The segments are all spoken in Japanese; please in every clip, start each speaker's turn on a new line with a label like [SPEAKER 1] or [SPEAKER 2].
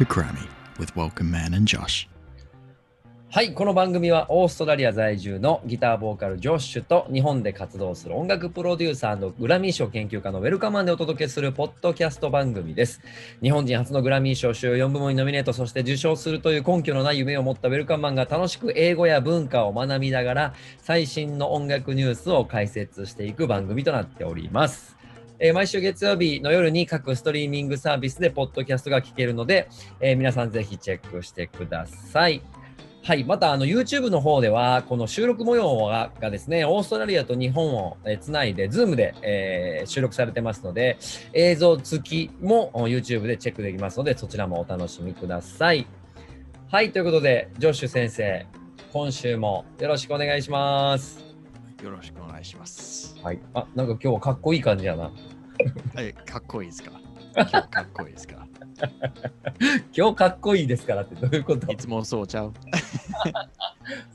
[SPEAKER 1] to Grammy with Welcome Man and Josh.
[SPEAKER 2] はい、この番組はオーストラリア在住のギターボーカルジョッシュと日本で活動する音楽プロデューサーのグラミー賞研究家のウェルカマンでお届けするポッドキャスト番組です。日本人初のグラミー賞主要4部門にノミネート、そして受賞するという根拠のない夢を持ったウェルカマンが楽しく英語や文化を学びながら最新の音楽ニュースを解説していく番組となっております。えー毎週月曜日の夜に各ストリーミングサービスでポッドキャストが聞けるので、えー皆さんぜひチェックしてください。はい、またあの YouTube の方では、この収録模様ががですね、オーストラリアと日本をつないで、Zoom で、えー収録されてますので、映像付きも YouTube でチェックできますので、そちらもお楽しみください。はい、ということで、ジョッシュ先生、今週もよろしくお願いします。
[SPEAKER 1] よろしくお願いします。
[SPEAKER 2] はい、あなんか今日はかっこいい感じやな。
[SPEAKER 1] え、かっこいいですか？今日かっこいいですか？
[SPEAKER 2] 今日かっこいいですからってどういうこと？
[SPEAKER 1] いつもそうちゃう？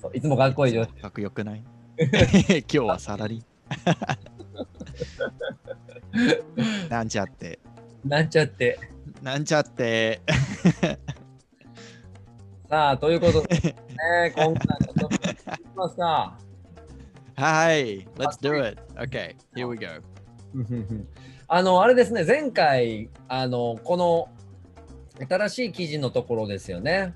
[SPEAKER 2] そういつもかっこいいよ。
[SPEAKER 1] かっこよくない？今日はサラリー。なんちゃって。
[SPEAKER 2] なんちゃって。
[SPEAKER 1] なんちゃって。
[SPEAKER 2] さあ、ということで、ね、今回もちょっといきますか。
[SPEAKER 1] はい。Let's do it. Okay, here we go.
[SPEAKER 2] あの、あれですね、前回、あの、この新しい記事のところですよね。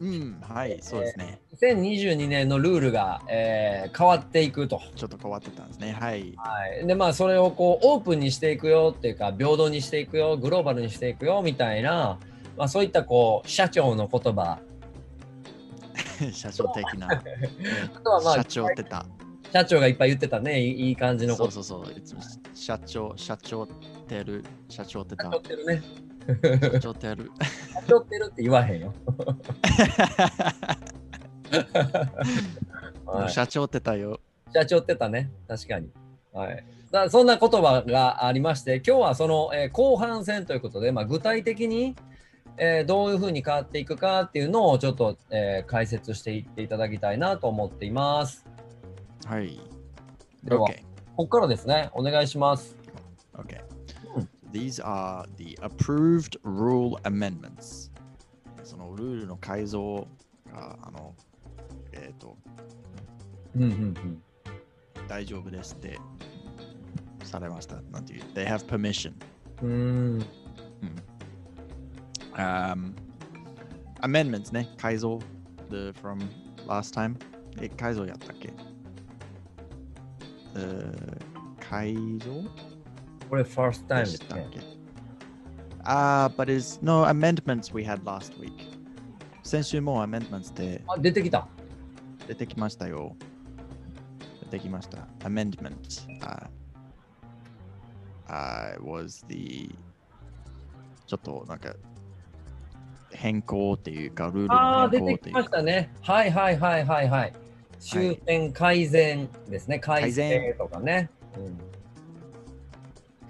[SPEAKER 1] うん、はい、そうですね。
[SPEAKER 2] 2022年のルールが、えー変わっていくと。
[SPEAKER 1] ちょっと変わってたんですね。はい。
[SPEAKER 2] はい、で、まあ、それをこう、オープンにしていくよっていうか、平等にしていくよ、グローバルにしていくよみたいな、まあ、そういったこう、社長の言葉、
[SPEAKER 1] 社長的な。
[SPEAKER 2] あとはまあ
[SPEAKER 1] 社長ってた。
[SPEAKER 2] 社長がいっぱい言ってたね、いい感じのこと。
[SPEAKER 1] そうそうそう。いつも社長、社長ってる。社長ってた
[SPEAKER 2] 社長。ってるね。
[SPEAKER 1] 社長ってる。
[SPEAKER 2] 社長ってるって言わへんよ。はい
[SPEAKER 1] 社長ってたよ。
[SPEAKER 2] 社長ってたね、確かに。はい、だそんな言葉がありまして、今日はその、えー後半戦ということで、まあ、具体的に、えーどういうふうに変わっていくかっていうのをちょっと、えー解説していっていただきたいなと思っています。
[SPEAKER 1] はい。
[SPEAKER 2] では、
[SPEAKER 1] OK。
[SPEAKER 2] ここからですね、お願いします。
[SPEAKER 1] Okay.
[SPEAKER 2] Hmm.
[SPEAKER 1] These are the approved rule amendments. そのルールの改造が、あの、えっ、と、
[SPEAKER 2] うんうんうん
[SPEAKER 1] 大丈夫ですってされました。なんていう ?They have permission.
[SPEAKER 2] うーん
[SPEAKER 1] Um, amendments ね、改造 the, from last time. え、改造やったっけ、uh, 改造
[SPEAKER 2] これ、first time
[SPEAKER 1] で
[SPEAKER 2] ですね。
[SPEAKER 1] ああ、but is no amendments we had last week. 先週も amendments で
[SPEAKER 2] あ、出てきた。
[SPEAKER 1] 出てきましたよ。出てきました。amendments、uh, uh, was the ちょっとなんか変更っていうか、ルール
[SPEAKER 2] ああ、
[SPEAKER 1] の
[SPEAKER 2] 出てきま
[SPEAKER 1] 変更っていう
[SPEAKER 2] したね。はいはいはいはいはい。終点改善ですね。改正とかね。うん、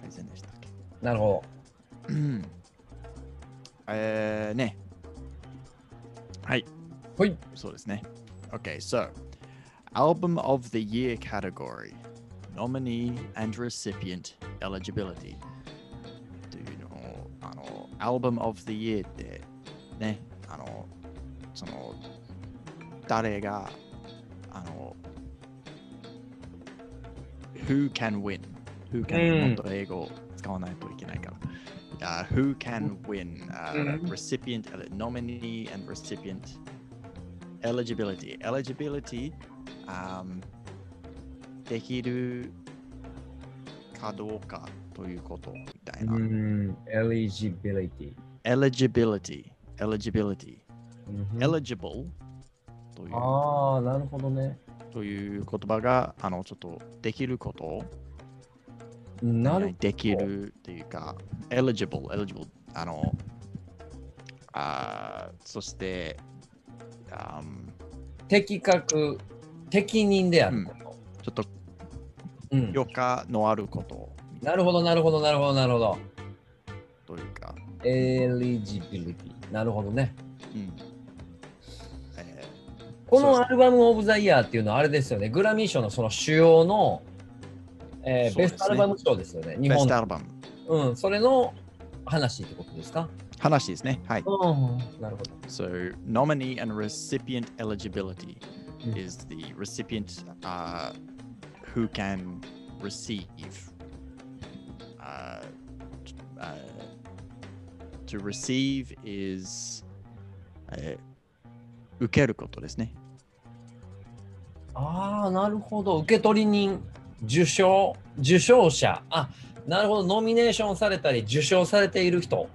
[SPEAKER 1] 改善でしたっけ
[SPEAKER 2] なるほ
[SPEAKER 1] うんえー、ね。はい。
[SPEAKER 2] ど。はい。
[SPEAKER 1] そうですね。Okay, so Album of the Year category nominee and recipient eligibility というのをあの Album of the Year ってね、あのその誰が Who can win? Who can
[SPEAKER 2] うん
[SPEAKER 1] もっと英語を使わないといけないから。Uh, who can win? Uh,
[SPEAKER 2] うん
[SPEAKER 1] recipient, nominee and recipient eligibility. Eligibility、um, できるかどうかということみたいな。
[SPEAKER 2] うん、eligibility。
[SPEAKER 1] eligibility。eligibility。
[SPEAKER 2] うん
[SPEAKER 1] eligible という
[SPEAKER 2] ああ、なるほどね。
[SPEAKER 1] という言葉があのちょっとできること
[SPEAKER 2] なる
[SPEAKER 1] できるっていうか eligible eligible あのあーそしてあー
[SPEAKER 2] 適格、適任であること。
[SPEAKER 1] ちょっと
[SPEAKER 2] うん
[SPEAKER 1] 余暇のあること
[SPEAKER 2] なるほど、なるほど、なるほど、なるほど。
[SPEAKER 1] というか、
[SPEAKER 2] eligibility。なるほどね。
[SPEAKER 1] うんえ
[SPEAKER 2] このアルバムオブザイヤーっていうのはあれですよね。グラミー賞のその主要の、えー
[SPEAKER 1] ね
[SPEAKER 2] ベストアルバム賞ですよね。日本
[SPEAKER 1] ストアルバム
[SPEAKER 2] うん、それの話ってことですか？
[SPEAKER 1] 話ですね。はい。
[SPEAKER 2] うん。なるほど。
[SPEAKER 1] So, nominee and recipient eligibility
[SPEAKER 2] Mm.
[SPEAKER 1] is the recipient uh, who can receive. Uh, uh, to receive is えー受けることですね。
[SPEAKER 2] ああ、なるほど。受取人、受賞、受賞者。あ、なるほど。ノミネーションされたり、受賞されている人。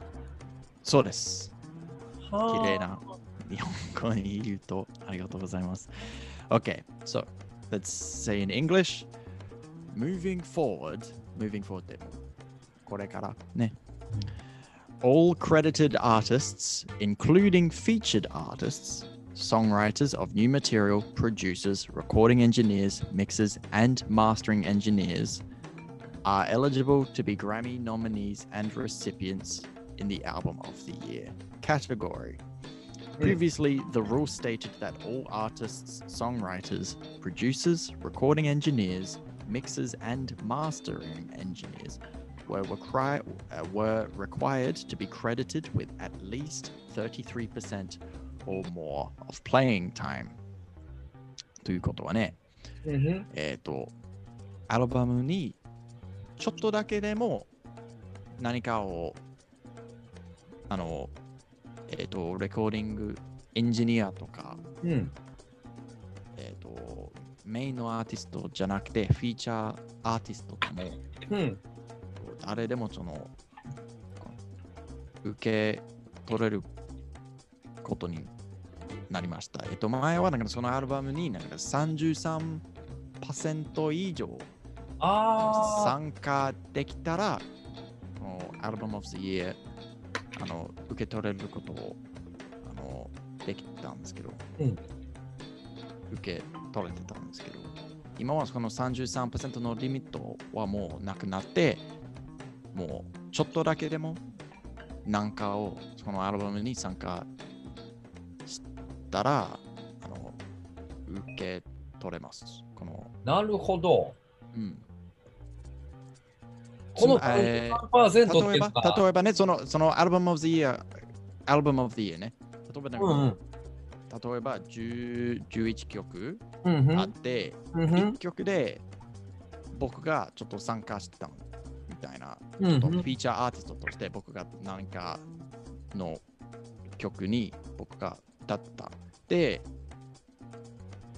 [SPEAKER 1] そうです。
[SPEAKER 2] はあ
[SPEAKER 1] 綺麗な日本語に言うとありがとうございます。Okay, so let's say in English, moving forward, moving forward ってこれからね。All credited artists, including featured artists, songwriters of new material, producers, recording engineers, mixers, and mastering engineers, are eligible to be Grammy nominees and recipients in the Album of the Year category. Previously, the rule stated that all artists, songwriters, producers, recording engineers, mixers, and mastering engineers were, requir- uh, were required to be credited with at least 33% or more of playing time. ということはね、えっ、と、アルバムにちょっとだけでも何かを、あの、えっ、と、レコーディングエンジニアとか、
[SPEAKER 2] うん。
[SPEAKER 1] えっ、と、メインのアーティストじゃなくて、フィーチャーアーティストとかも、
[SPEAKER 2] うん。
[SPEAKER 1] 誰でもその、受け取れることになりました。えっ、と、前はなんかそのアルバムになんか33%以上。参加できたら、このアルバムオブ the Year あの受け取れることをあのできたんですけど、
[SPEAKER 2] うん
[SPEAKER 1] 受け取れてたんですけど、今はその33%のリミットはもうなくなって、もうちょっとだけでもなんかをそのアルバムに参加したら、あの受け取れます。この、
[SPEAKER 2] なるほど。
[SPEAKER 1] うん
[SPEAKER 2] この
[SPEAKER 1] つまえー
[SPEAKER 2] 33%って
[SPEAKER 1] 例
[SPEAKER 2] い
[SPEAKER 1] えば例えばね、そのそのアルバムオブ the year、アルバムオブ the year ね。例えば
[SPEAKER 2] うんうん。
[SPEAKER 1] 例えば10 11曲
[SPEAKER 2] うんうん
[SPEAKER 1] あって、
[SPEAKER 2] うんうん
[SPEAKER 1] 1曲で僕がちょっと参加してたみたいな、
[SPEAKER 2] うん
[SPEAKER 1] ちょっとフィーチャーアーティストとして僕が何かの曲に僕が歌った。で、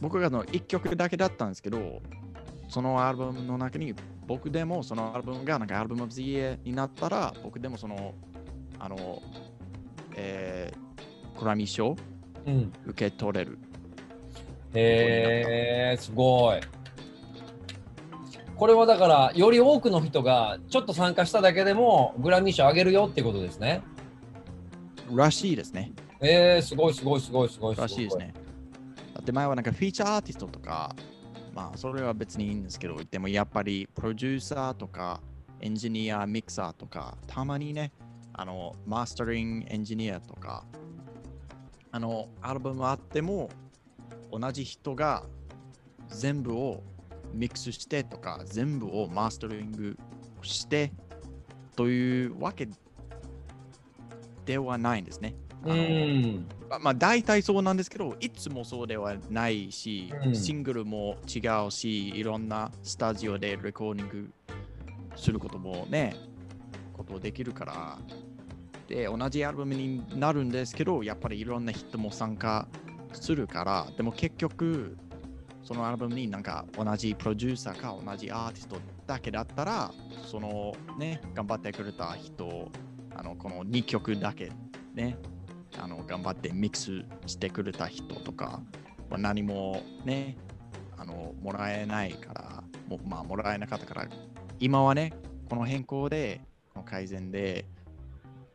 [SPEAKER 1] 僕がの1曲だけだったんですけど、そのアルバムの中に僕でもそのアルバムがなんかアルバムオブになったら、僕でもその、あの、えー、グラミー賞
[SPEAKER 2] うん。
[SPEAKER 1] 受け取れる。
[SPEAKER 2] へえ、すごい。これはだから、より多くの人がちょっと参加しただけでもグラミー賞あげるよってことですね。
[SPEAKER 1] らしいですね。
[SPEAKER 2] えー、すごいすごいすごいすごい。
[SPEAKER 1] らしいですね。だって前はなんかフィーチャーアーティストとか、まあそれは別にいいんですけど、でもやっぱりプロデューサーとかエンジニア、ミキサーとか、たまにね、あの、マスタリングエンジニアとか、あの、アルバムあっても、同じ人が全部をミックスしてとか、全部をマスタリングしてというわけではないんですね。あ
[SPEAKER 2] う
[SPEAKER 1] の
[SPEAKER 2] ん。
[SPEAKER 1] ままあ大体そうなんですけど、いつもそうではないし、
[SPEAKER 2] うん
[SPEAKER 1] シングルも違うし、いろんなスタジオでレコーディングすることもね、ことできるから。で、同じアルバムになるんですけど、やっぱりいろんな人も参加するから、でも結局、そのアルバムになんか同じプロデューサーか同じアーティストだけだったら、そのね、頑張ってくれた人、あのこの2曲だけね、あの頑張ってミックスしてくれた人とかは何もね、あのもらえないから、もまあもらえなかったから、今はね、この変更で、この改善で、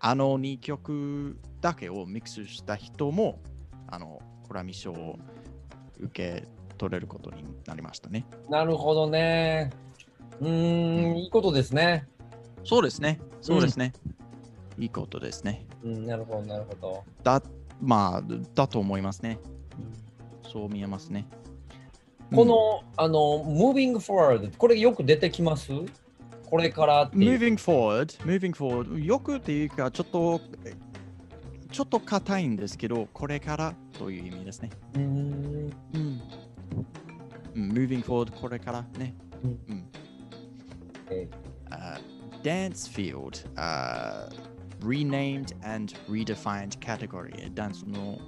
[SPEAKER 1] あの2曲だけをミックスした人も、あの、グラミー賞を受け取れることになりましたね。
[SPEAKER 2] なるほどね。うーん、いいことですね。
[SPEAKER 1] そうですね。そうですね。いいことですね。
[SPEAKER 2] うん、なるほど、なるほど。
[SPEAKER 1] だ、まあ、だと思いますね。そう見えますね。
[SPEAKER 2] この、あの、moving forward、これよく出てきます？これからっていう
[SPEAKER 1] moving forward, moving forward, よくっていうか、ちょっと、ちょっと硬いんですけど、これからという意味ですね。
[SPEAKER 2] うーん
[SPEAKER 1] うん。うん moving forward, これからね。
[SPEAKER 2] うん
[SPEAKER 1] うん。
[SPEAKER 2] え
[SPEAKER 1] Uh, dance field, uh, renamed and redefined category. ダンスの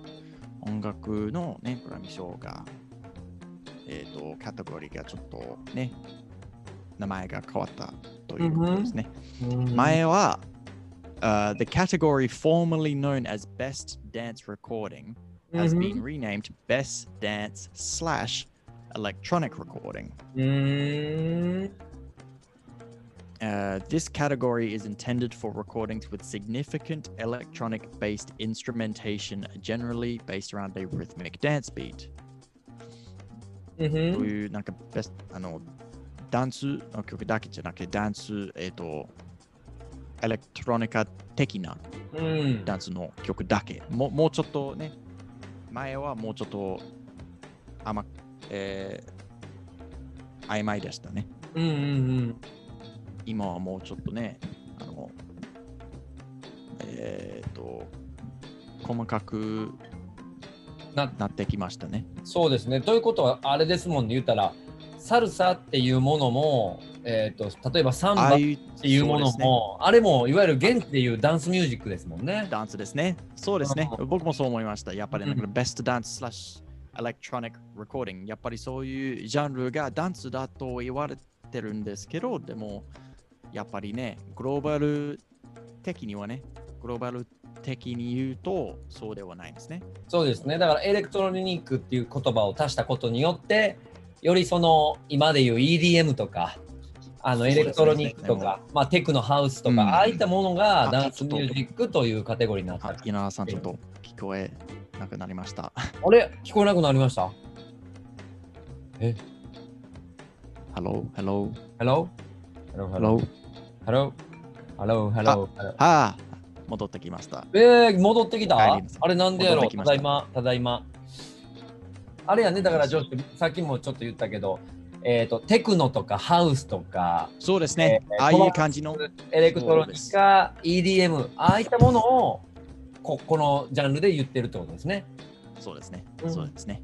[SPEAKER 1] 音楽のね、グラミー賞が、えっ、と、カテゴリーがちょっとね、名前が変わったということですね。
[SPEAKER 2] ー
[SPEAKER 1] 前は、uh, the category formerly known as Best Dance Recording has been renamed Best Dance slash Electronic Recording.
[SPEAKER 2] うーん
[SPEAKER 1] Uh, this category is intended for recordings with significant electronic based instrumentation, generally based around a rhythmic dance beat.
[SPEAKER 2] うん
[SPEAKER 1] という、なんか、ベスト、あの、ダンスの曲だけじゃなくて、ダンス、えっ、と、エレクトロニカ的な
[SPEAKER 2] うん
[SPEAKER 1] ダンスの曲だけ。もうもうちょっとね、前はもうちょっと甘、えー曖昧でしたね。
[SPEAKER 2] うんうん
[SPEAKER 1] 今はもうちょっとね、あの、えっ、と、細かく
[SPEAKER 2] な
[SPEAKER 1] なってきましたね。
[SPEAKER 2] そうですね。ということは、あれですもんね、言ったら、サルサっていうものも、えー、と例えばサンバっていうもの
[SPEAKER 1] そうですね
[SPEAKER 2] も、あれもいわゆる現地でいうダンスミュージックですもんね。
[SPEAKER 1] ダンスですね。そうですね
[SPEAKER 2] う。
[SPEAKER 1] 僕もそう思いました。やっぱりなんか
[SPEAKER 2] うん
[SPEAKER 1] ベストダンススラッシュエレクトロニックレコーディング。やっぱりそういうジャンルがダンスだと言われてるんですけど、でもやっぱりね、グローバル的にはね、グローバル的に言うとそうではないんですね。
[SPEAKER 2] そうですね。だからエレクトロニックっていう言葉を足したことによって、よりその今でいう EDM とか、あのエレクトロニックとか、まあ、テクノハウスとか、
[SPEAKER 1] うん
[SPEAKER 2] ああいったものが
[SPEAKER 1] あ
[SPEAKER 2] ダンスミュージックというカテゴリーになった。
[SPEAKER 1] あ稲田さん、ちょっと聞こえなくなりました。
[SPEAKER 2] あれ？聞こえなくなりました？え
[SPEAKER 1] ？Hello, hello,
[SPEAKER 2] Hello? Hello?
[SPEAKER 1] hello.
[SPEAKER 2] Hello? Hello? Hello? Hello?
[SPEAKER 1] ああ、戻ってきました。
[SPEAKER 2] えー、戻ってきた？あれなんでやろ？
[SPEAKER 1] 戻ってきました
[SPEAKER 2] ただいま、ただいま。あれやね、だから、さっきもちょっと言ったけど、えっ、と、テクノとかハウスとか、
[SPEAKER 1] そうですね。
[SPEAKER 2] えー
[SPEAKER 1] ああいう感じの。
[SPEAKER 2] エレクトロニカ、EDM、ああいったものをここのジャンルで言ってるってことですね。
[SPEAKER 1] そうですね。
[SPEAKER 2] うん
[SPEAKER 1] そうですね。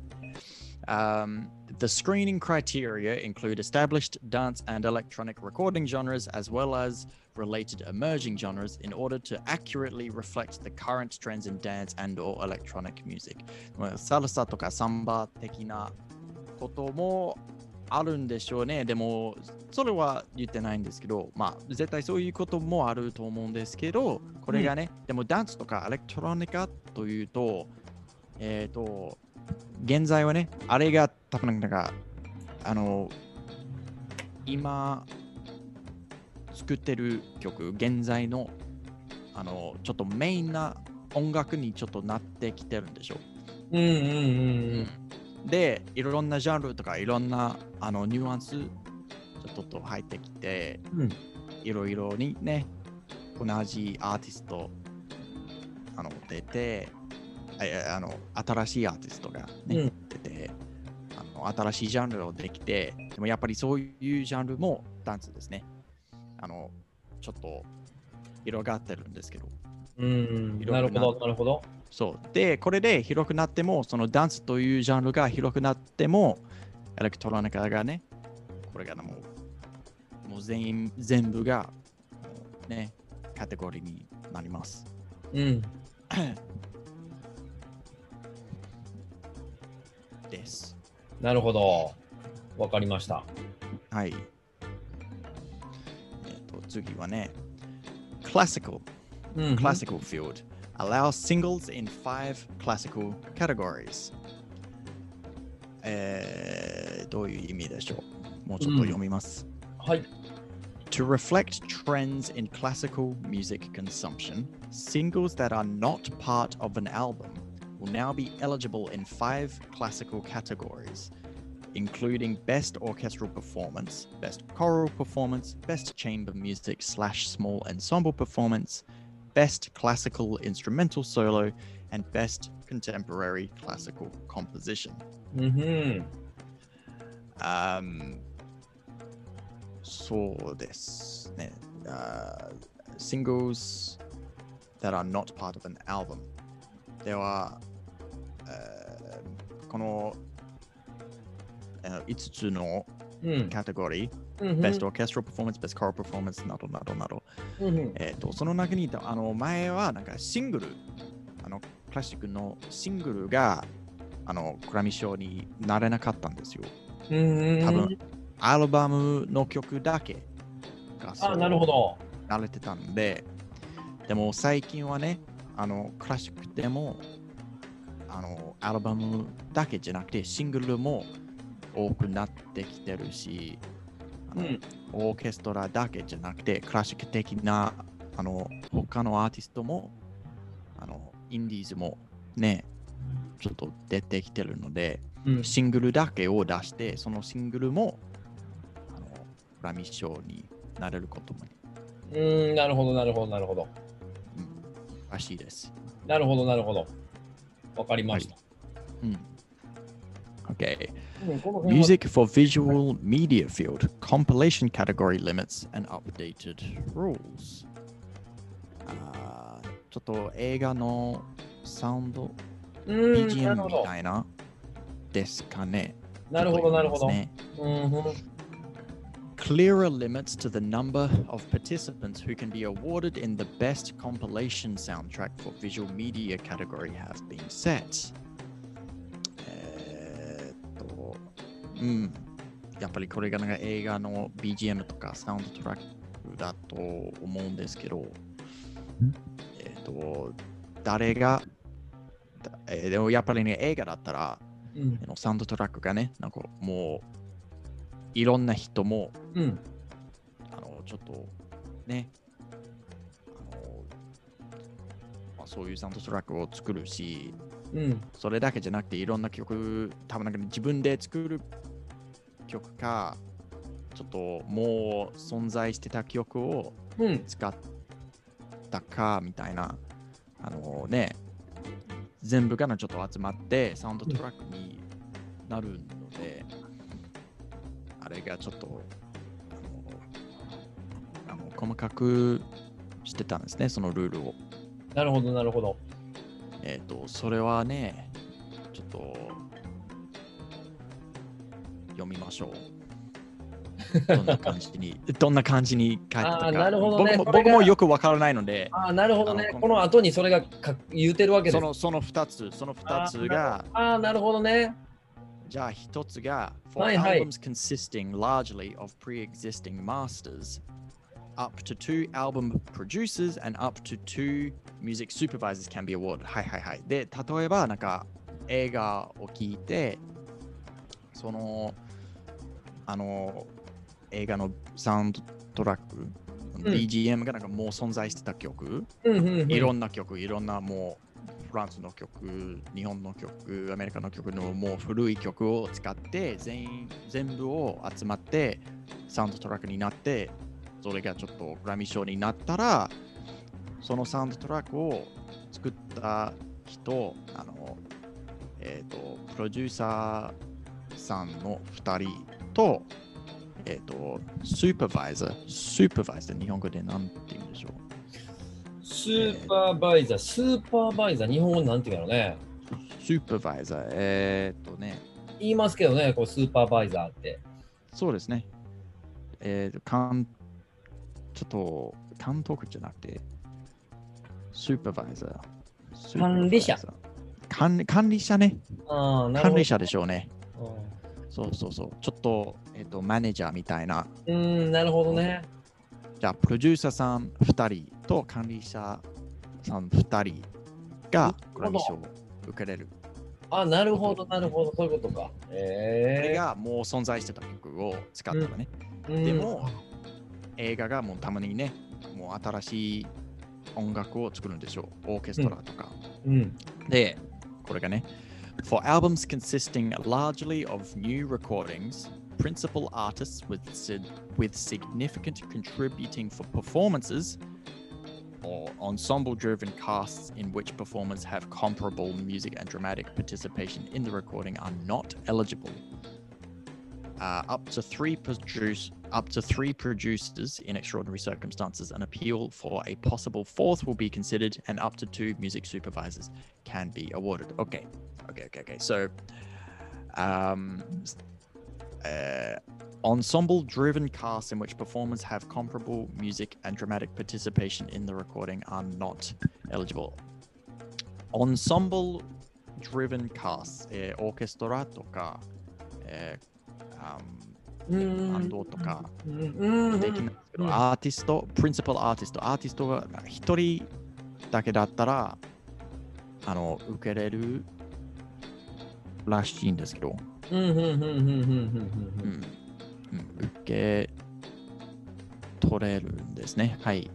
[SPEAKER 1] Um, the screening criteria include established dance and electronic recording genres as well as related emerging genres in order to accurately reflect the current trends in dance and or electronic music. まあサルサとかサンバ的なこともあるんでしょうね。でも、それは言ってないんですけど、まあ、絶対そういうこともあると思うんですけど、これがね、でもダンスとかエレクトロニカというと、えっ、と、現在はね、あれが多分なんか、あの、今、作ってる曲、現在の、あの、ちょっとメインな音楽にちょっとなってきてるんでしょ
[SPEAKER 2] うんうんうんうん。
[SPEAKER 1] で、いろんなジャンルとかいろんなあのニュアンスちょっと入ってきて、
[SPEAKER 2] うん
[SPEAKER 1] いろいろにね、同じアーティストあの出て、あの新しいアーティストが、ね
[SPEAKER 2] うん
[SPEAKER 1] 出てあの、新しいジャンルをできて、でもやっぱりそういうジャンルもダンスですね。あのちょっと広がってるんですけど。
[SPEAKER 2] うん、
[SPEAKER 1] な
[SPEAKER 2] るほど、なるほど。
[SPEAKER 1] そう。で、これで広くなっても、そのダンスというジャンルが広くなっても、エレクトロニカがね、これがもう、もう全員、全部が、ね、カテゴリーになります。
[SPEAKER 2] うん。
[SPEAKER 1] です。
[SPEAKER 2] なるほど。わかりました。
[SPEAKER 1] はい。えっ、と、次はね、classical,
[SPEAKER 2] うん。
[SPEAKER 1] classical field allows singles in five classical categories. えー、どういう意味でしょうもうちょっと読みます。
[SPEAKER 2] はい。
[SPEAKER 1] To reflect trends in classical music consumption, singles that are not part of an album will now be eligible in five classical categories, including Best Orchestral Performance, Best Choral Performance, Best Chamber Music slash Small Ensemble Performance, Best Classical Instrumental Solo, and Best Contemporary Classical Composition.
[SPEAKER 2] うんふん。
[SPEAKER 1] あー そうですね。Uh, singles that are not part of an album で は、uh, この、uh, 5つの
[SPEAKER 2] うん。
[SPEAKER 1] カテゴリー、
[SPEAKER 2] うんうん
[SPEAKER 1] Best Orchestral Performance、Best Choral Performance などなどなど、
[SPEAKER 2] うんうん
[SPEAKER 1] えー、とその中にあの前はなんかシングル、あのクラシックのシングルがあのグラミー賞になれなかったんですよ。
[SPEAKER 2] うん
[SPEAKER 1] 多分アルバムの曲だけがそう
[SPEAKER 2] あ、なるほど。
[SPEAKER 1] なれてたんで、でも最近はね、あのクラシックでもあのアルバムだけじゃなくてシングルも多くなってきてるし、
[SPEAKER 2] うん
[SPEAKER 1] オーケストラだけじゃなくてクラシック的なあの他のアーティストもあのインディーズもねちょっと出てきてるので
[SPEAKER 2] うん
[SPEAKER 1] シングルだけを出してそのシングルもあのグラミー賞になれることも、
[SPEAKER 2] うん、なるほど、なるほど、なるほど。
[SPEAKER 1] うん、らしいです。
[SPEAKER 2] なるほど、なるほど。わかりました。
[SPEAKER 1] うん、okay. Music for visual media field, compilation category limits and updated rules. あーちょっと映画のサウンド、BGM み。たいなですかね。
[SPEAKER 2] なるほど、なるほど。うん
[SPEAKER 1] Clearer limits to the number of participants who can be awarded in the best compilation soundtrack for visual media category have been set. えーっと、うん。やっぱりこれがなんか映画の BGM とかサウンドトラックだと思うんですけど、えーっと、誰が、だえーでもやっぱりね、映画だったら、
[SPEAKER 2] うん
[SPEAKER 1] サウンドトラックがね、なんかもう、いろんな人も、
[SPEAKER 2] うん。
[SPEAKER 1] あの、ちょっと、ね、あの、まあ、そういうサウンドトラックを作るし、
[SPEAKER 2] うん。
[SPEAKER 1] それだけじゃなくて、いろんな曲、多分なんか自分で作る曲か、ちょっともう存在してた曲を
[SPEAKER 2] うん。
[SPEAKER 1] 使ったかみたいな、あのね、全部がなちょっと集まってサウンドトラックになるので、あれがちょっとあのあの細かくしてたんですね、そのルールを。
[SPEAKER 2] なるほど、なるほど。
[SPEAKER 1] えっ、と、それはね、ちょっと読みましょう。どんな感じに、どんな感じに書いてたか。
[SPEAKER 2] なるほどね
[SPEAKER 1] 僕も僕もよくわからないので、
[SPEAKER 2] ああ、なるほどね
[SPEAKER 1] あ。の
[SPEAKER 2] この後にそれがか言うてるわけです。
[SPEAKER 1] そのその2つ、その2つが、
[SPEAKER 2] ああ、なるほどね。
[SPEAKER 1] じゃあ1つが、for
[SPEAKER 2] はいはい
[SPEAKER 1] albums consisting largely of pre-existing masters, up to two album producers and up to two music supervisors can be awarded. はいはいはい。で、例えばなんか映画を聞いて、その、あの、映画のサウンドトラック、BGM がなんかもう存在してた曲、
[SPEAKER 2] うんうんうん。
[SPEAKER 1] いろんな曲、いろんなもうフランスの曲、日本の曲、アメリカの曲のもう古い曲を使って全全部を集まってサウンドトラックになってそれがちょっとグラミー賞になったらそのサウンドトラックを作った人、あの、えっ、と、プロデューサーさんの2人と、えっ、と、スーパーバイザー、スーパーバイザー、日本語で何て言うんでしょう。
[SPEAKER 2] スーパーバイザー、スーパーバイザー、日本語なんていうのね。
[SPEAKER 1] スーパーバイザー、えーっとね、
[SPEAKER 2] 言いますけどね、こうスーパーバイザーって。
[SPEAKER 1] そうですね。えーっと、監ちょっと、監督じゃなくて、スーパーバイザー。スーパーザー
[SPEAKER 2] 管理者
[SPEAKER 1] 管理。管理者ね。管理者でしょうね。
[SPEAKER 2] う
[SPEAKER 1] そうそうそう。ちょっと、えーっと、マネージャーみたいな。
[SPEAKER 2] ん、うんなるほどね。
[SPEAKER 1] じゃあ、プロデューサーさん2人と管理者さん2人がグラミー賞を受けれる。
[SPEAKER 2] あなるほど、なるほど、そういうことか。
[SPEAKER 1] こ
[SPEAKER 2] ええ
[SPEAKER 1] れがもう存在してた曲を使ったらね。
[SPEAKER 2] うん
[SPEAKER 1] でも、映画がもうたまにね、もう新しい音楽を作るんでしょう。オーケストラとか。
[SPEAKER 2] うん、
[SPEAKER 1] で、これがね、For albums consisting largely of new recordings, principal artists with, with significant contributing for performances, or ensemble driven casts in which performers have comparable music and dramatic participation in the recording are not eligible. Uh, up to three produce, up to three producers in extraordinary circumstances. An appeal for a possible fourth will be considered, and up to two music supervisors can be awarded. Okay, okay, okay, okay. So, um, uh, ensemble driven casts in which performers have comparable music and dramatic participation in the recording are not eligible. Ensemble driven casts、えーオーケストラとか、えーあ
[SPEAKER 2] うん
[SPEAKER 1] バンドとかできないんですけど、
[SPEAKER 2] うん
[SPEAKER 1] アーティスト、プリンシパルアーティスト、アーティストが一人だけだったら、あの、受けれるらしいんですけど、受け取れるんですね。はい。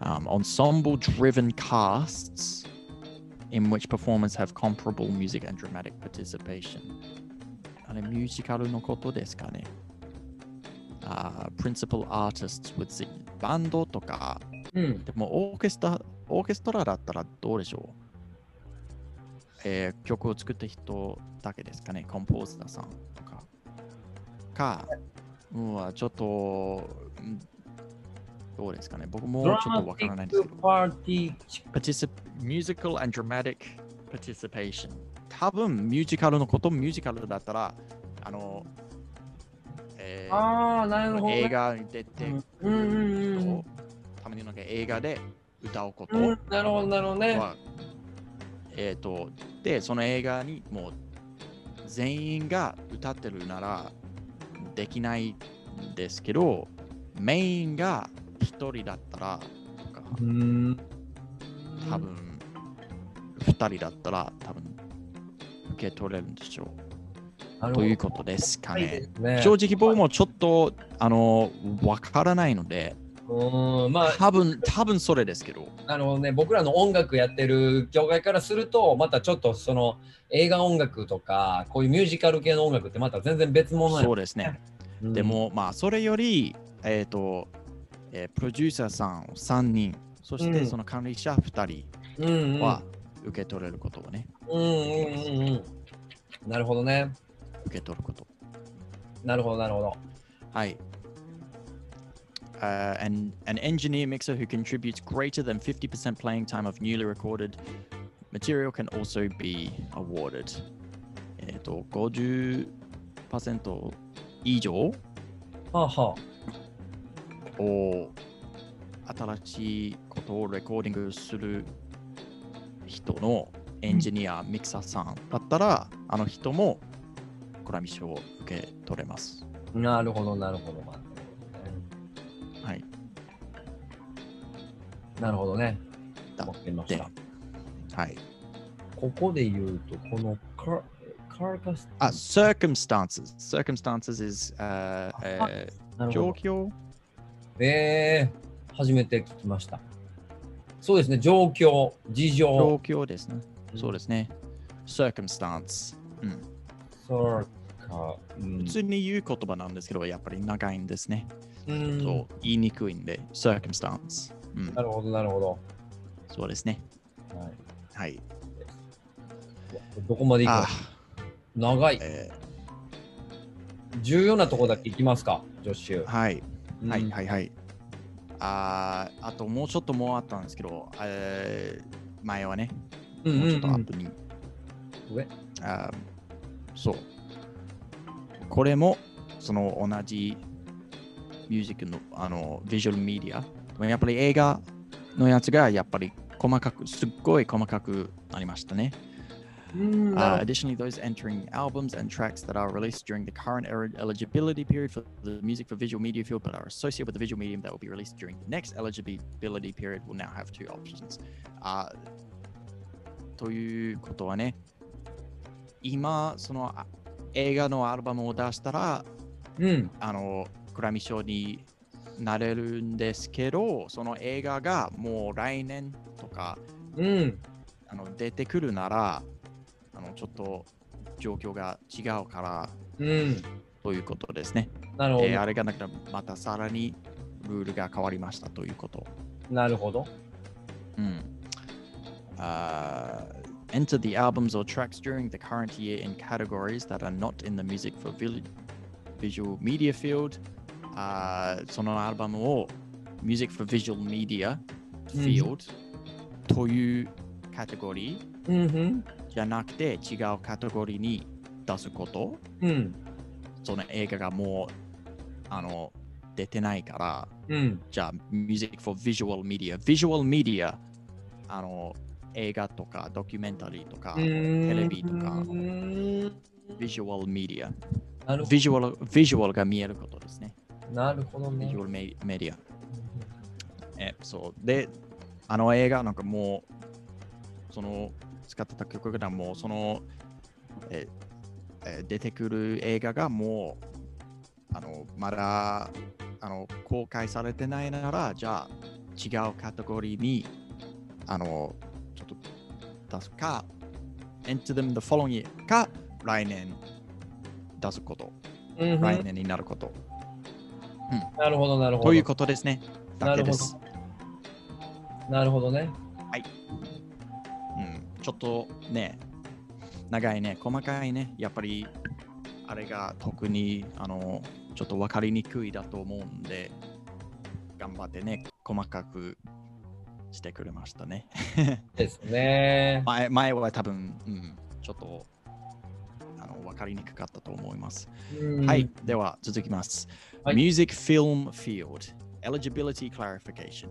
[SPEAKER 1] Um, ensemble driven casts in which performers have comparable music and dramatic participation. あれ、ミュージカルのことですかね。あー principal artists would sing バンドとか、
[SPEAKER 2] うん
[SPEAKER 1] でもオーケストラ、オーケストラだったらどうでしょうえー曲を作った人だけですかね、コンポーザーさんとか。か、うわ、ちょっと、んどうですかね、僕もちょっとわからないんですけど。
[SPEAKER 2] パーティー
[SPEAKER 1] Particip musical and dramatic participation。多分、ミュージカルのこと、ミュージカルだったら、あの、えー
[SPEAKER 2] ああなるほどね
[SPEAKER 1] 映画に出てく
[SPEAKER 2] うんうん
[SPEAKER 1] たまになんか映画で歌うこと
[SPEAKER 2] うんなるほどなるほどね
[SPEAKER 1] は、えっ、と、で、その映画にもう全員が歌ってるならできないんですけど、メインが一人だったらとか、
[SPEAKER 2] うん
[SPEAKER 1] 多分二人だったら多分受け取れるんでしょう。ということですか
[SPEAKER 2] はい
[SPEAKER 1] ね。
[SPEAKER 2] ね
[SPEAKER 1] 正直僕もちょっとあのわからないので、
[SPEAKER 2] うんまあ
[SPEAKER 1] 多分多分それですけど。
[SPEAKER 2] なるほどね僕らの音楽やってる業界からするとまたちょっとその映画音楽とかこういうミュージカル系の音楽ってまた全然別物や
[SPEAKER 1] そうですね。
[SPEAKER 2] うん
[SPEAKER 1] でも、まあ、それより、えっ、と、えープロデューサーさん3人、そし
[SPEAKER 2] うん
[SPEAKER 1] てその管理者2
[SPEAKER 2] うんうん
[SPEAKER 1] 人は受け取れることをね、
[SPEAKER 2] うんうんうんうんなるほどね
[SPEAKER 1] 受け取ること。
[SPEAKER 2] なるほどなるほど
[SPEAKER 1] はい。Uh, and an engineer mixer who contributes greater than 50% playing time of newly recorded material can also be awarded. えっと、50%以上
[SPEAKER 2] はあは
[SPEAKER 1] を新しいことをレコーディングする人のエンジニア、ミキサーさんだったら、あの人もグラミー賞を受け取れます。
[SPEAKER 2] あなるほどなるほどなるほどねまし
[SPEAKER 1] で
[SPEAKER 2] た、
[SPEAKER 1] はい。
[SPEAKER 2] ここで言うとこのカカーカス
[SPEAKER 1] あ、circumstances。circumstances is、uh, えー状況？
[SPEAKER 2] えー、初めて聞きましたそうですね状況事
[SPEAKER 1] 状
[SPEAKER 2] 情
[SPEAKER 1] 況ですね。そうですね。circumstance。うん。
[SPEAKER 2] そうか、うん
[SPEAKER 1] 普通に言う言葉なんですけど、やっぱり長いんですね。
[SPEAKER 2] うん
[SPEAKER 1] そう言いにくいんで、circumstance。うん
[SPEAKER 2] な。るほどなるほど、
[SPEAKER 1] そうですね。
[SPEAKER 2] はい、
[SPEAKER 1] はい。
[SPEAKER 2] どこまで行
[SPEAKER 1] あ
[SPEAKER 2] くの？長い
[SPEAKER 1] え
[SPEAKER 2] 重要なとこだけ行きますか助手
[SPEAKER 1] ーはい。
[SPEAKER 2] うん
[SPEAKER 1] はいはいはい。あーあともうちょっともうあったんですけど、えー前はね、
[SPEAKER 2] うん
[SPEAKER 1] もうちょっ
[SPEAKER 2] うんうん
[SPEAKER 1] と後に。
[SPEAKER 2] 上？
[SPEAKER 1] あーそう。これも、その同じミュージックのあのビジュアルメディア。やっぱり映画のやつがやっぱり細かく、すっごい細かくなりましたね。Uh,
[SPEAKER 2] る
[SPEAKER 1] additionally, those entering albums and tracks that are released during the current er- eligibility period for the music for visual media field but are associated with the visual medium that will be released during the next eligibility period will now have two options. あということはね、今、そのあ映画のアルバムを出したら、
[SPEAKER 2] うん
[SPEAKER 1] あの、グラミー賞になれるんですけど、その映画がもう来年とか、
[SPEAKER 2] うん
[SPEAKER 1] あの出てくるなら、あのちょっと状況が違うから
[SPEAKER 2] うん
[SPEAKER 1] ということですね。
[SPEAKER 2] なるほど、
[SPEAKER 1] えーあれがなくてまたさらにルールが変わりましたということ。
[SPEAKER 2] なるほど
[SPEAKER 1] うん。Uh, enter the albums or tracks during the current year in categories that are not in the music for visual media field あーそのアルバムを Music for Visual Media
[SPEAKER 2] うん
[SPEAKER 1] Field というカテゴリー。じゃなくて違うカテゴリーに出すこと
[SPEAKER 2] うん。
[SPEAKER 1] その映画がもうあの出てないから
[SPEAKER 2] うん。
[SPEAKER 1] じゃあ Music for Visual Media Visual Media あの映画とかドキュメンタリーとかテレビとか Visual Media ビジュアルビジュアルが見えることですね
[SPEAKER 2] ど。なるほどね。
[SPEAKER 1] ビジュア。ルメメディアえそう。であの映画なんかもうその使ってた曲がもうそのええ出てくる映画がもうあのまだあの公開されてないならじゃあ違うカテゴリーにあのちょっと出すか Enter them the following year か来年出すこと。来年になること
[SPEAKER 2] なるほど、なるほど。
[SPEAKER 1] ということですねだけです
[SPEAKER 2] なるほどね。
[SPEAKER 1] うん、ちょっとね、長いね、細かいね、やっぱりあれが特にあのちょっと分かりにくいだと思うんで、頑張ってね、細かくしてくれましたね。
[SPEAKER 2] ですね。
[SPEAKER 1] 前前は多分、うん、ちょっとあの分かりにくかったと思います。
[SPEAKER 2] うん
[SPEAKER 1] はい、では続きます。
[SPEAKER 2] Like,
[SPEAKER 1] Music film field, eligibility clarification.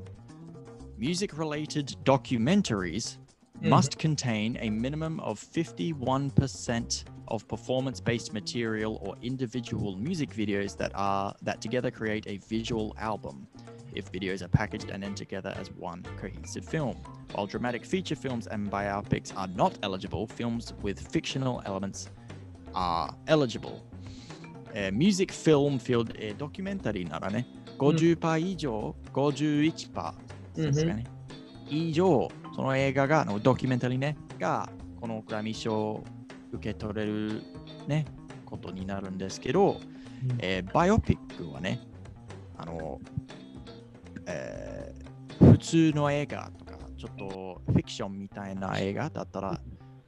[SPEAKER 1] Music related documentaries
[SPEAKER 2] mm-hmm.
[SPEAKER 1] must contain a minimum of 51% of performance based material or individual music videos that are that together create a visual album if videos are packaged and then together as one cohesive film. While dramatic feature films and biopics are not eligible, films with fictional elements are eligible. えーミュージックフィルムフィールド、えードキュメンタリーならね、50%以上、51%ですかね、以上、その映画が、あのドキュメンタリーね、が、このグラミー賞を受け取れるね、ことになるんですけど、えーバイオピックはね、あの、えー普通の映画とか、ちょっとフィクションみたいな映画だったら、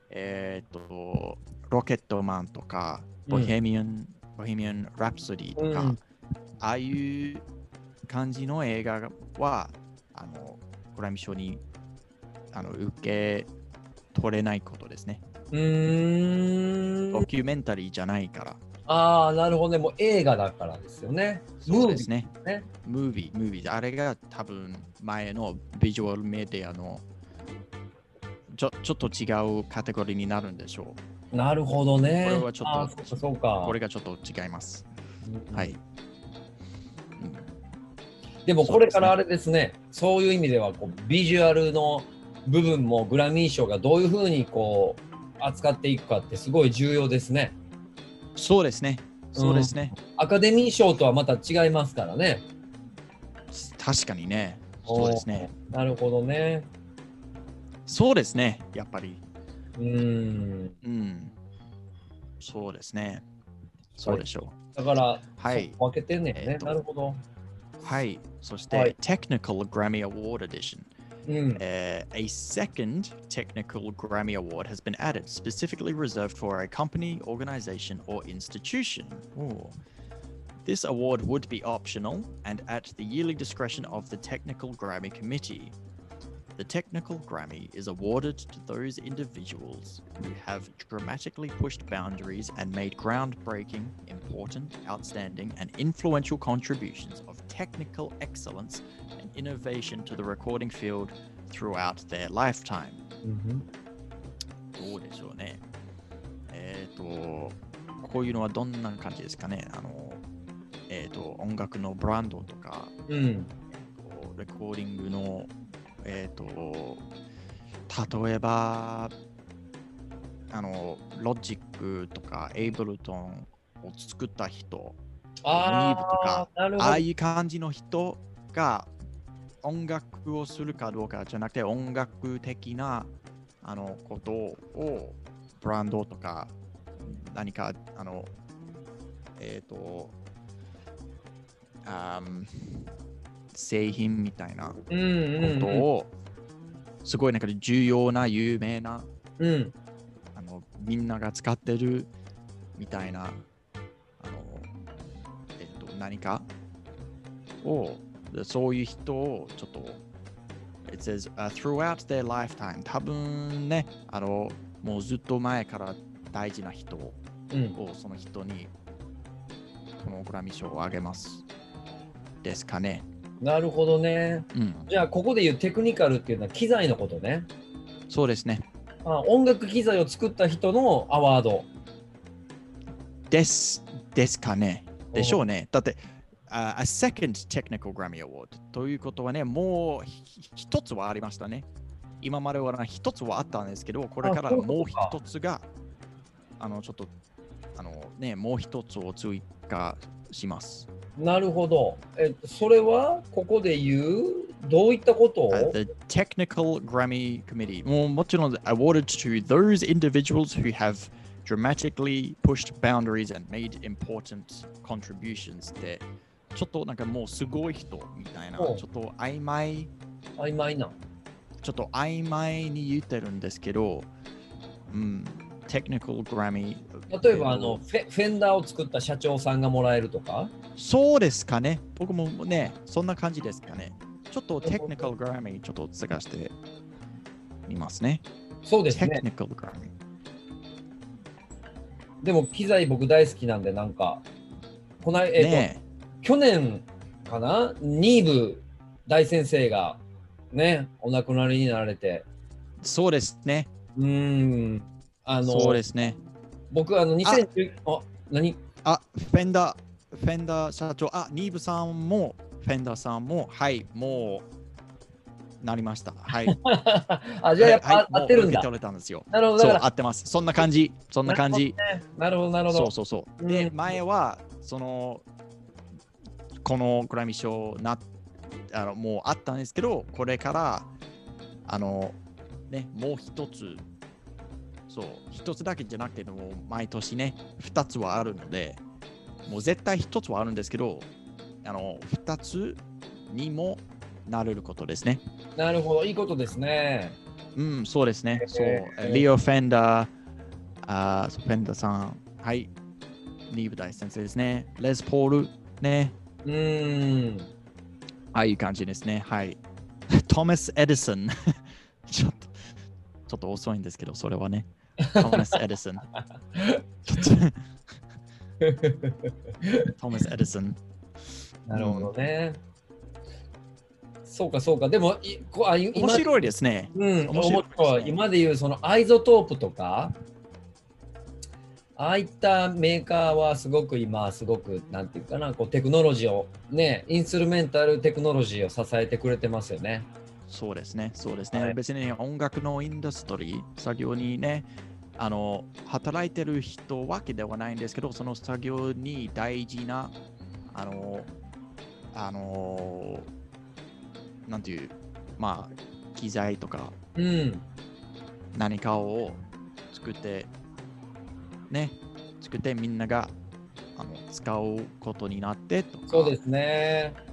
[SPEAKER 1] えっ、と、ロケットマンとか、ボヘミアン、ボヘミアン・ラプソディとか、
[SPEAKER 2] うん
[SPEAKER 1] ああいう感じの映画は、あの、グラミー賞にあの受け取れないことですね。
[SPEAKER 2] うーん。
[SPEAKER 1] ドキュメンタリーじゃないから。
[SPEAKER 2] ああ、なるほどね。もう映画だからですよね。
[SPEAKER 1] そうですね。
[SPEAKER 2] ムービーね
[SPEAKER 1] ムービー。あれが多分前のビジュアルメディアのちょちょっと違うカテゴリーになるんでしょ
[SPEAKER 2] なるほどね。
[SPEAKER 1] これはちょっと
[SPEAKER 2] そうか。
[SPEAKER 1] これがちょっと違います。
[SPEAKER 2] うん
[SPEAKER 1] はい。うん
[SPEAKER 2] でもこれからあれですね、そういう意味ではこうビジュアルの部分もグラミー賞がどういうふうにこう扱っていくかってすごい重要ですね。
[SPEAKER 1] そうですね。そうですね。
[SPEAKER 2] アカデミー賞とはまた違いますからね。
[SPEAKER 1] 確かにね。そうですね。
[SPEAKER 2] なるほどね。
[SPEAKER 1] そうですね。やっぱり。
[SPEAKER 2] うーん。
[SPEAKER 1] うん。そうですね。そうでしょ
[SPEAKER 2] だから、
[SPEAKER 1] はい
[SPEAKER 2] そう分けてんねんね。
[SPEAKER 1] えーと
[SPEAKER 2] なるほど。
[SPEAKER 1] う。はい。そして、
[SPEAKER 2] はい
[SPEAKER 1] Technical Grammy Award Edition。
[SPEAKER 2] うん。
[SPEAKER 1] Uh, a second technical Grammy Award has been added, specifically reserved for a company, organization, or institution. Ooh. This award would be optional and at the yearly discretion of the Technical Grammy Committee. The Technical Grammy is awarded to those individuals who have dramatically pushed boundaries and made groundbreaking, important, outstanding, and influential contributions of technical excellence and innovation to the recording field throughout their lifetime.
[SPEAKER 2] うん
[SPEAKER 1] どうでしょうね。えっ、と、こういうのはどんな感じですかね。あの、えっ、と、音楽のブランドとか、
[SPEAKER 2] うん。
[SPEAKER 1] こうレコーディングの、 えっ、と、例えば、あの、ロジックとか、エイブルトンを作った人、
[SPEAKER 2] あ
[SPEAKER 1] ニーブとか
[SPEAKER 2] あ。
[SPEAKER 1] ああいう感じの人が音楽をするかどうかじゃなくて音楽的なあのことをブランドとか何かあのえっ、とあー製品みたいなこ。とをすごいなんか重要な有名な
[SPEAKER 2] うん。
[SPEAKER 1] あのみんなが使ってるみたいなあの、えっと何かを、でそういう人をちょっと、It says、uh, throughout their lifetime 多分ね、あの、もうずっと前から大事な人を
[SPEAKER 2] うん。
[SPEAKER 1] その人にこのグラミー賞をあげます。ですかね。
[SPEAKER 2] なるほどね。
[SPEAKER 1] うん、
[SPEAKER 2] じゃあ、ここで言うテクニカルっていうのは機材のことね。
[SPEAKER 1] そうですね。
[SPEAKER 2] あ音楽機材を作った人のアワード。
[SPEAKER 1] です。ですかね。でしょうね。だって、あ a second technical Grammy Award ということはね、もうひ一つはありましたね。今までは一つはあったんですけど、これからもう一つが、あの、ちょっと、あのね、もう一つを追加します。
[SPEAKER 2] なるほど。えっと、それはここで言うどういったことを
[SPEAKER 1] Uh, the Technical Grammy Committee. もうもちろん awarded to those individuals who have dramatically pushed boundaries and made important contributions で、ちょっとなんかもうすごい人みたいな、ちょっと曖昧、
[SPEAKER 2] 曖昧な。
[SPEAKER 1] ちょっと曖昧に言ってるんですけど、うん、Technical Grammy。
[SPEAKER 2] 例えばあのフェ、フェンダーを作った社長さんがもらえるとか？
[SPEAKER 1] そうですかね。僕もね、そんな感じですかね。ちょっと Technical Grammy ちょっと探してみますね。
[SPEAKER 2] そうですね。
[SPEAKER 1] Technical Grammy。
[SPEAKER 2] でも機材僕大好きなんで、なんか、この間、えっと、
[SPEAKER 1] ね
[SPEAKER 2] 去年かな、ニーブ大先生がね、お亡くなりになられて、
[SPEAKER 1] そうですね。
[SPEAKER 2] うーん、あの、
[SPEAKER 1] そうですね。
[SPEAKER 2] 僕、あの、2010、あ、何？
[SPEAKER 1] あ、フェンダー、フェンダー社長、あ、ニーブさんも、フェンダーさんも、はい、もう、なりました。はい。
[SPEAKER 2] あ、じゃあやっぱ、
[SPEAKER 1] はいはい
[SPEAKER 2] 合ってるんだ。
[SPEAKER 1] 取れたんですよ。
[SPEAKER 2] なるほど、
[SPEAKER 1] そう、合ってます。そんな感じ。そんな感じ。
[SPEAKER 2] ら、なるほど、なるほど。
[SPEAKER 1] そうそうそう。で、
[SPEAKER 2] うん
[SPEAKER 1] 前は、その、このグラミー賞なあのもうあったんですけど、これから、あの、ね、もう一つ、そう、一つだけじゃなくて、もう毎年ね、二つはあるので、もう絶対一つはあるんですけど、あの、二つにもなれることですね。
[SPEAKER 2] なるほど、いいことですね。
[SPEAKER 1] うん、そうですね。そう
[SPEAKER 2] えー、
[SPEAKER 1] レオ・フェンダー、あーフェンダーさん、はい、ニーブ大先生ですね。レス・ポール、ね、
[SPEAKER 2] うーん。
[SPEAKER 1] ああいう感じですね。はい。トマス・エディソン。ちょっと、ちょっと遅いんですけど、それはね。トマス・エディソン。ちょっとトマス・エディソン。
[SPEAKER 2] なるほどね。そうか、そうか。でも、いこあ
[SPEAKER 1] 面白いですね。
[SPEAKER 2] うん、面
[SPEAKER 1] 面白いね。
[SPEAKER 2] 今でいうそのアイゾトープとか、ああいったメーカーはすごく今、すごく、なんていうかな、こうテクノロジーを、ね、インストゥルメンタルテクノロジーを支えてくれてますよね。
[SPEAKER 1] そうですね、そうですね。
[SPEAKER 2] はい
[SPEAKER 1] 別に音楽のインダストリー、作業にね、あの、働いてる人わけではないんですけど、その作業に大事な、あの、あの、なんていう、まあ、機材とか
[SPEAKER 2] うん、
[SPEAKER 1] 何かを作って、ね、作ってみんながあの使うことになってとか。
[SPEAKER 2] そうですね。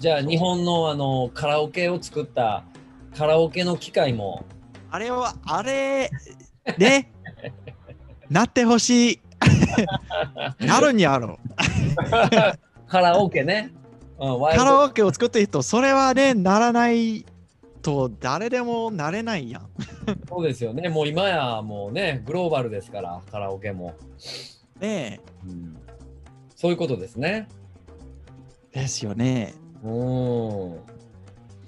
[SPEAKER 2] じゃあ、日本のあのカラオケを作ったカラオケの機械も、
[SPEAKER 1] あれは、あれ、ね、なってほしい。なるんやろ。
[SPEAKER 2] カラオケね。うん、
[SPEAKER 1] カラオケを作ってる人、それはね、ならないと誰でもなれないやん。
[SPEAKER 2] そうですよね。もう今やもうね、グローバルですから、カラオケも。
[SPEAKER 1] ね
[SPEAKER 2] うん、そういうことですね。
[SPEAKER 1] え。ですよね。
[SPEAKER 2] うん。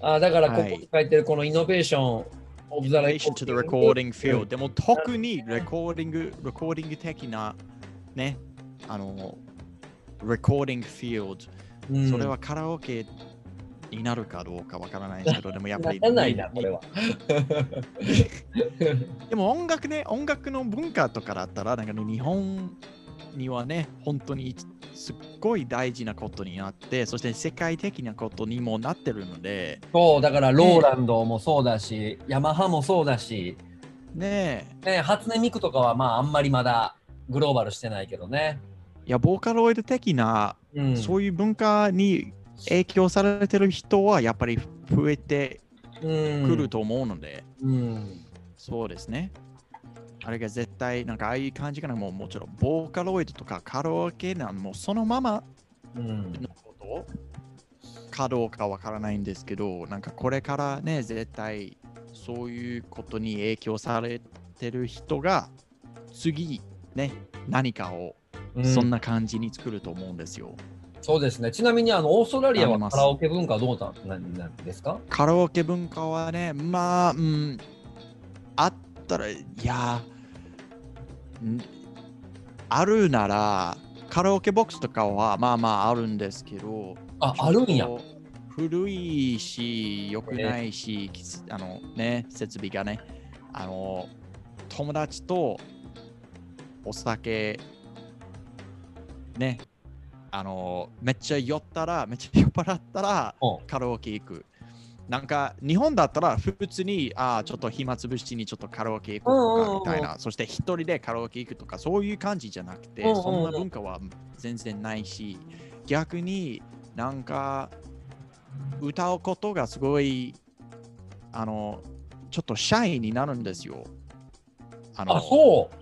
[SPEAKER 2] あだからここに書いてるこのイノベーション of the
[SPEAKER 1] relation to the recording
[SPEAKER 2] う
[SPEAKER 1] field
[SPEAKER 2] ん。
[SPEAKER 1] でも特にレコーディング、レコーディング的なね、あの、recording field、
[SPEAKER 2] うん
[SPEAKER 1] それはカラオケになるかどうかわからないですけど、でもやっぱり、
[SPEAKER 2] ならないな、これは。
[SPEAKER 1] でも音楽ね、音楽の文化とかだったら、なんかね日本にはね、本当にすっごい大事なことになって、そして世界的なことにもなってるので、
[SPEAKER 2] そう、だからローランドもそうだし、ヤマハもそうだし、
[SPEAKER 1] ねえ、
[SPEAKER 2] ね、初音ミクとかはまああんまりまだグローバルしてないけどね。
[SPEAKER 1] いや、ボーカロイド的な、
[SPEAKER 2] うん、
[SPEAKER 1] そういう文化に影響されてる人はやっぱり増えて
[SPEAKER 2] く
[SPEAKER 1] くると思うので、
[SPEAKER 2] うん。
[SPEAKER 1] そうですね。あれが絶対、なんかああいう感じかな、もうもちろん、ボーカロイドとかカラオケなんもうそのまま
[SPEAKER 2] うん。
[SPEAKER 1] のことをかどうかわからないんですけど、なんかこれからね、絶対そういうことに影響されてる人が次ね、何かを
[SPEAKER 2] う
[SPEAKER 1] そんな感じに作ると思うんですよ。
[SPEAKER 2] そうですね。ちなみにあのオーストラリアはカラオケ文化はどうなんですか？
[SPEAKER 1] カラオケ文化はね、まあ、うん、あったら、いや、んあるなら、カラオケボックスとかはまあまああるんですけど、
[SPEAKER 2] あ、あるんや。
[SPEAKER 1] 古いし、良くないし、きつあのね、設備がね、あの、友達とお酒、ね、あの、めっちゃ酔ったら、めっちゃ酔っ払ったら、
[SPEAKER 2] うん。
[SPEAKER 1] カラオケ行く。なんか日本だったら普通にあーちょっと暇つぶしにちょっとカラオケ行こうとかみたいな、そして一人でカラオケ行くとかそういう感じじゃなくて、そんな文化は全然ないし、逆になんか歌うことがすごいあのちょっとシャイになるんですよ。あの
[SPEAKER 2] あ、そう。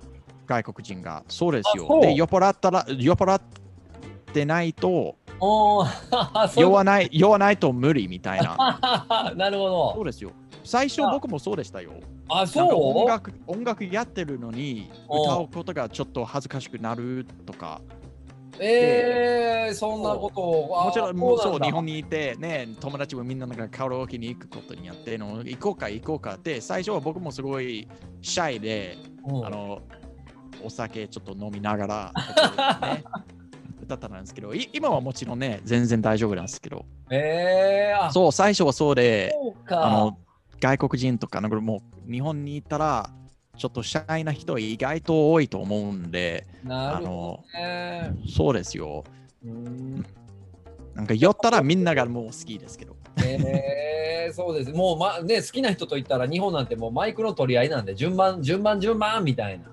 [SPEAKER 1] 外国人が。そうですよで、酔っ払ったら、酔っ払ってないと、酔わ ない、酔わないと無理みたいな。
[SPEAKER 2] と なるほど。
[SPEAKER 1] そうですよ。最初僕もそうでしたよ。
[SPEAKER 2] あ、そう？
[SPEAKER 1] 楽音楽やってるのに
[SPEAKER 2] お
[SPEAKER 1] 歌うことがちょっと恥ずかしくなるとか。
[SPEAKER 2] えー、そんなこと
[SPEAKER 1] もちろんもうそう日本にいてね友達もみんななんかカラオケに行くことにやっての行こうか行こうかって最初は僕もすごいシャイで
[SPEAKER 2] うん
[SPEAKER 1] あのお酒ちょっと飲みながら、ね、歌ったんですけどい今はもちろんね全然大丈夫なんですけど
[SPEAKER 2] えー、あ、
[SPEAKER 1] そう最初はそうで
[SPEAKER 2] そうか。
[SPEAKER 1] あの外国人とかなんかもう日本に行ったらちょっとシャイな人意外と多いと思うんで
[SPEAKER 2] なるほどね。
[SPEAKER 1] そうですよ
[SPEAKER 2] うーん
[SPEAKER 1] なんか酔ったらみんながもう好きですけど
[SPEAKER 2] えー、そうです。もう、まね、好きな人と言ったら日本なんてもうマイクの取り合いなんで順番順番順番みたいな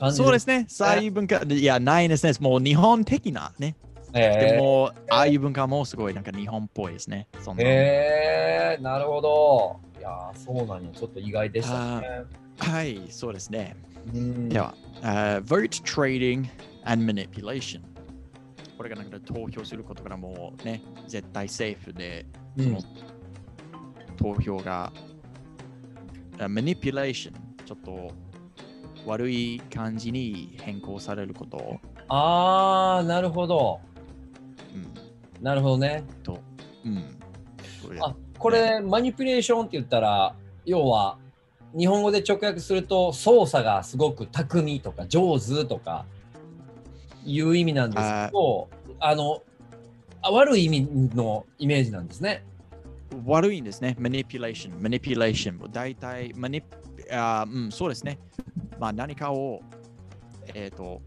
[SPEAKER 2] 感じ。
[SPEAKER 1] そうですすね。そういう文化。いやないですね。もう日本的なね。で
[SPEAKER 2] え
[SPEAKER 1] もああいう文化もすごいなんか日本っぽいですね。そ
[SPEAKER 2] えー、なるほど。いやーそうなんや。ちょっと意外でしたね。
[SPEAKER 1] はいそうですね。
[SPEAKER 2] うん。
[SPEAKER 1] では、uh, vote trading and manipulation これがなんか投票することからもうね絶対セーフで
[SPEAKER 2] うん。
[SPEAKER 1] 投票が、あ manipulation ちょっと悪い感じに変更されること、
[SPEAKER 2] あー、なるほど。
[SPEAKER 1] うん、
[SPEAKER 2] なるほどね。
[SPEAKER 1] と、うん。
[SPEAKER 2] あこれ、マニピュレーションって言ったら、要は、日本語で直訳すると、操作がすごく巧みとか上手とかいう意味なんですけど、あの、あ悪い意味のイメージなんですね。
[SPEAKER 1] 悪いんですね。manipulation、manipulation。大体、マニあうん、そうですね。まあ何かを、えっ、と、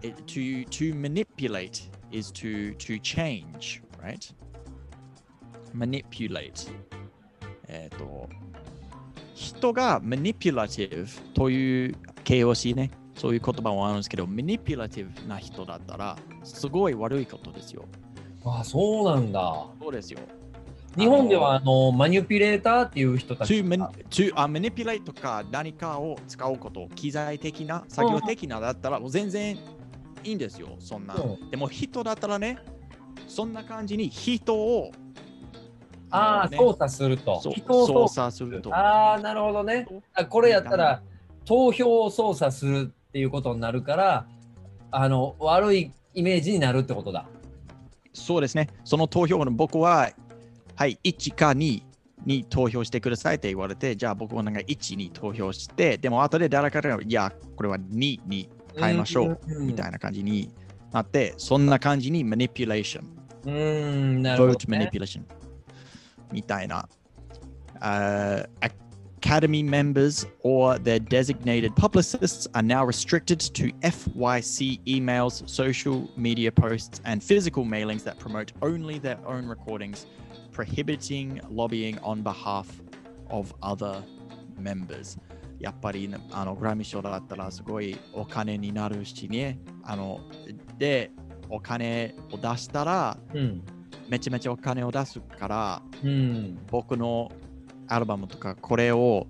[SPEAKER 1] え to, to manipulate is to, to change, right? manipulate。えっ、と、人が manipulative という形容詞ね、そういう言葉もあるんですけど、manipulative な人だったら、すごい悪いことですよ。
[SPEAKER 2] あそうなんだ。
[SPEAKER 1] そうですよ。
[SPEAKER 2] 日本ではあのマニピュレーターっていう人たち
[SPEAKER 1] to, man,
[SPEAKER 2] が
[SPEAKER 1] to、uh, manipulate とか何かを使うこと、機材的な、作業的なだったらもう全然いいんですよ、そんな。
[SPEAKER 2] う
[SPEAKER 1] でも人だったらね、そんな感じに人を
[SPEAKER 2] ああ、操作すると。人を
[SPEAKER 1] 操
[SPEAKER 2] 操作
[SPEAKER 1] 作すると。
[SPEAKER 2] ああ、なるほどね。あこれやったら投票を操作するっていうことになるから、あの悪いイメージになるってことだ。
[SPEAKER 1] そうですね。その投票の僕は、はい、1か2に投票してくださいって言われて、じゃあ僕はなんか1に投票して、でも後で誰かが、いや、これは2に変えましょう、
[SPEAKER 2] うん
[SPEAKER 1] みたいな感じになって、そんな感じにマニピュレーション。
[SPEAKER 2] うーん、なるほ
[SPEAKER 1] vote
[SPEAKER 2] ど、ね。
[SPEAKER 1] manipulation みたいな。Uh, Academy members or their designated publicists are now restricted to FYC emails, social media posts, and physical mailings that promote only their own recordings, prohibiting lobbying on behalf of other members. やっぱりねあのグラミー賞だったらすごいお金になるしね。あので、お金を出したら
[SPEAKER 2] うん。
[SPEAKER 1] めちゃめちゃお金を出すから、
[SPEAKER 2] うん。
[SPEAKER 1] 僕のアルバムとかこれを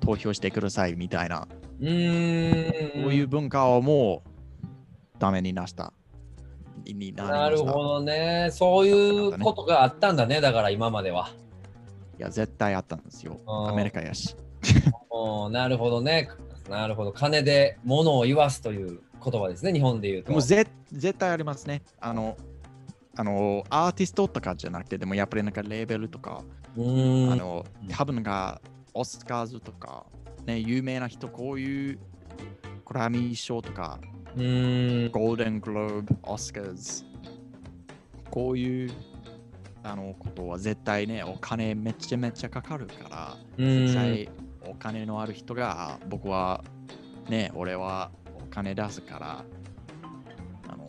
[SPEAKER 1] 投票してくださいみたいな、
[SPEAKER 2] うーん。
[SPEAKER 1] そういう文化をもうダメになした。になりま
[SPEAKER 2] なる。ほどね。そういうことがあったんだね、だから今までは。
[SPEAKER 1] いや、絶対あったんですよ。アメリカやし。
[SPEAKER 2] なるほどね。なるほど。金で物を言わすという言葉ですね、日本で言うと。
[SPEAKER 1] もうぜ絶対ありますね。あの、あの、アーティストとかじゃなくて、でもやっぱりなんかレーベルとか、あの
[SPEAKER 2] うん、
[SPEAKER 1] 多分がオスカーズとか、ね、有名な人、こういうグラミー賞とか、
[SPEAKER 2] うーん。
[SPEAKER 1] ゴールデングローブ、オスカーズ、こういうあのことは絶対ね、お金めちゃめちゃかかるから、実際お金のある人が、僕はね、俺はお金出すから、あの、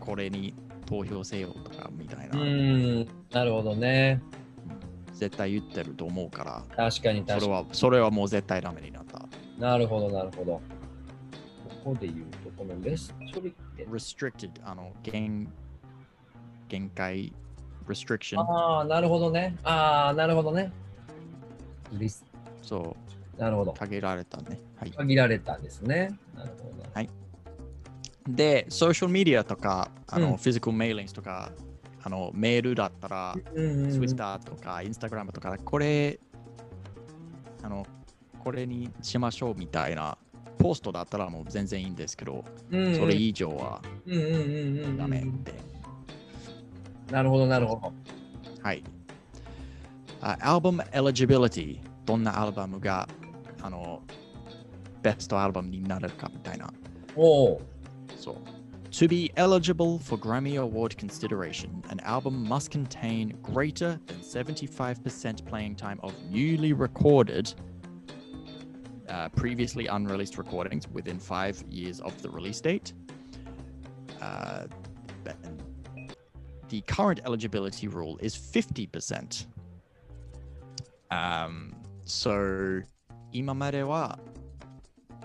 [SPEAKER 1] これに投票せよとかみたいうな、
[SPEAKER 2] ーん。なるほどね。
[SPEAKER 1] 絶対言ってると思うから、
[SPEAKER 2] 確かに確かに。
[SPEAKER 1] それはそれはもう絶対ダメになった。
[SPEAKER 2] なるほど、なるほど。ここで言うと、このレストリクテ
[SPEAKER 1] restricted、あの、限限界、restriction、
[SPEAKER 2] ああ、なるほどね。ああ、なるほどね。リス
[SPEAKER 1] そう、
[SPEAKER 2] なるほど。
[SPEAKER 1] 限られたね。はい。
[SPEAKER 2] 限られたんですね。なるほど。
[SPEAKER 1] で、ソーシャルメディアとか、あの、
[SPEAKER 2] うん
[SPEAKER 1] フィジカルメーリングとか、あの、メールだったら、
[SPEAKER 2] うんうんうん
[SPEAKER 1] Twitter とか Instagram とか、これ、あの、これにしましょうみたいな、ポストだったらもう全然いいんですけど、
[SPEAKER 2] うんうん
[SPEAKER 1] それ以上はダメって。
[SPEAKER 2] なるほど、なるほど。
[SPEAKER 1] はい。あアルバム eligibility、どんなアルバムが、あの、ベストアルバムになるかみたいな。
[SPEAKER 2] おお。
[SPEAKER 1] So, to be eligible for Grammy Award consideration, an album must contain greater than 75% playing time of newly recorded, uh, previously unreleased recordings within five years of the release date. Uh, but the current eligibility rule is 50%. Um, so, 今までは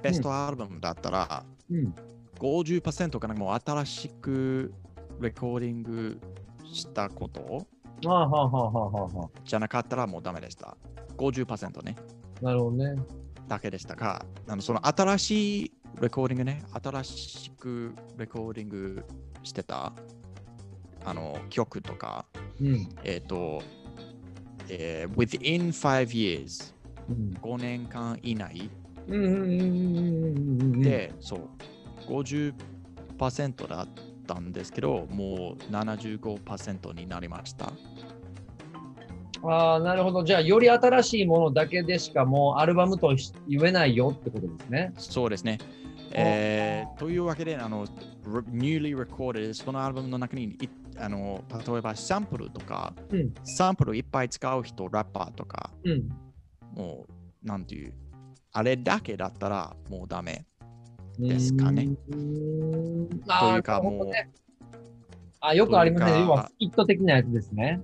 [SPEAKER 1] ベストアルバムだったら、
[SPEAKER 2] うん。
[SPEAKER 1] 50%かなもう新しくレコーディングしたこと
[SPEAKER 2] はあはあはあはあはあは
[SPEAKER 1] じゃなかったらもうダメでした。50%ね。
[SPEAKER 2] あ。なるほどね。
[SPEAKER 1] だけでしたが、あのその新しいレコーディングね、新しくレコーディングしてたあの曲とか、
[SPEAKER 2] うん。
[SPEAKER 1] えっ、と、えー within five years、
[SPEAKER 2] うん
[SPEAKER 1] 5年間以内
[SPEAKER 2] うん。
[SPEAKER 1] で、そう、50%だったんですけど、もう75%になりました。
[SPEAKER 2] ああ、なるほど。じゃあ、より新しいものだけでしかもうアルバムとし言えないよってことですね。
[SPEAKER 1] そうですね。えーというわけで、あの、newly recorded、そのアルバムの中に、いあの例えばサンプルとか、
[SPEAKER 2] うん
[SPEAKER 1] サンプルいっぱい使う人、ラッパーとか、
[SPEAKER 2] うん。
[SPEAKER 1] もう、なんていう、あれだけだったらもうダメ。ですかね。というかもう
[SPEAKER 2] ね。あ、よくありますね。要はスキット的なやつですね。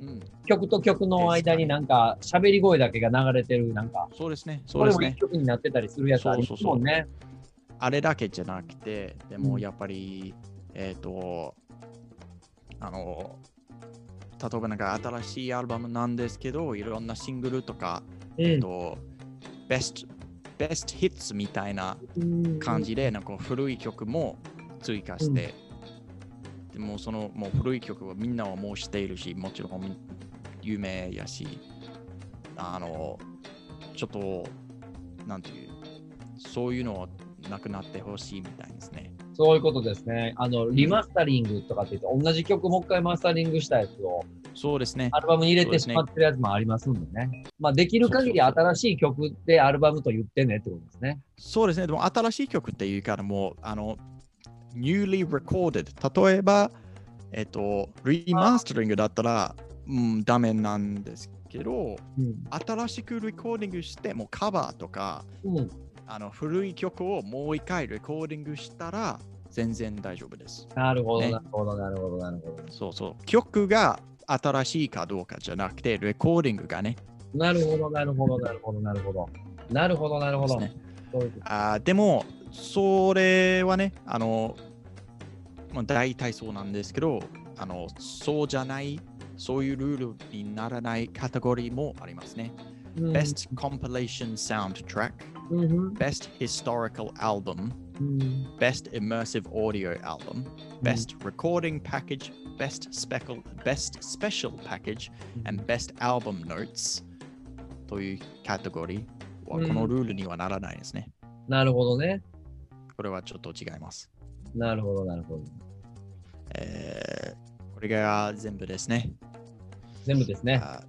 [SPEAKER 1] うん、
[SPEAKER 2] 曲と曲の間になんか喋り声だけが流れてる、なんか、
[SPEAKER 1] そうですね。そうですね。
[SPEAKER 2] 曲になってたりするやつありますもんね。
[SPEAKER 1] あれだけじゃなくて、で
[SPEAKER 2] うん
[SPEAKER 1] もやっぱり、えっ、と、あの、例えばなんか新しいアルバムなんですけど、いろんなシングルとか、えっ、
[SPEAKER 2] うん。
[SPEAKER 1] と、ベスト、ベストヒッツみたいな
[SPEAKER 2] うん
[SPEAKER 1] 感じで、なんか古い曲も追加して、でもそのもう古い曲はみんなはもう知っているし、もちろんみ有名やし、あの、ちょっと、なんていう、そういうのはなくなってほしいみたいですね。
[SPEAKER 2] そういうことですね。あの、リマスタリングとかって言って、同じ曲もう一回マスタリングしたやつを
[SPEAKER 1] そうですね。
[SPEAKER 2] アルバムに入れてしまってるやつもありますんでね。まあ、できる限り新しい曲でアルバムと言ってねってことですね。
[SPEAKER 1] そうですね。でも新しい曲っていうからもう、あの、newly recorded。例えば、えっと、リマスタリングだったら、うん、ダメなんですけど、
[SPEAKER 2] うん。
[SPEAKER 1] 新しくレコーディングして、もうカバーとか、
[SPEAKER 2] うん、
[SPEAKER 1] あの古い曲をもう一回レコーディングしたら全然大丈夫です。
[SPEAKER 2] なるほど、
[SPEAKER 1] ね
[SPEAKER 2] なるほど、なるほど、なるほど。
[SPEAKER 1] そうそう。曲が新しいかどうかじゃなくて、レコーディングがね。
[SPEAKER 2] なるほど、なるほど、なるほど、なるほど。なるほど、なるほど。
[SPEAKER 1] ねあーでも、それはね、あの、まあ、大体そうなんですけど、あの、そうじゃない、そういうルールにならないカテゴリーもありますね。
[SPEAKER 2] うん
[SPEAKER 1] Best Compilation Soundtrack、Best Historical Album、
[SPEAKER 2] うん。
[SPEAKER 1] Best Immersive Audio Album, Best Recording Package, Best Special, Best Special Package, and Best Album Notes というカテゴリーは
[SPEAKER 2] うん
[SPEAKER 1] このルールにはならないですね。
[SPEAKER 2] なるほどね。
[SPEAKER 1] これはちょっと違います。
[SPEAKER 2] なるほど、なるほど。
[SPEAKER 1] えーこれが全部ですね。
[SPEAKER 2] 全部ですね。
[SPEAKER 1] あ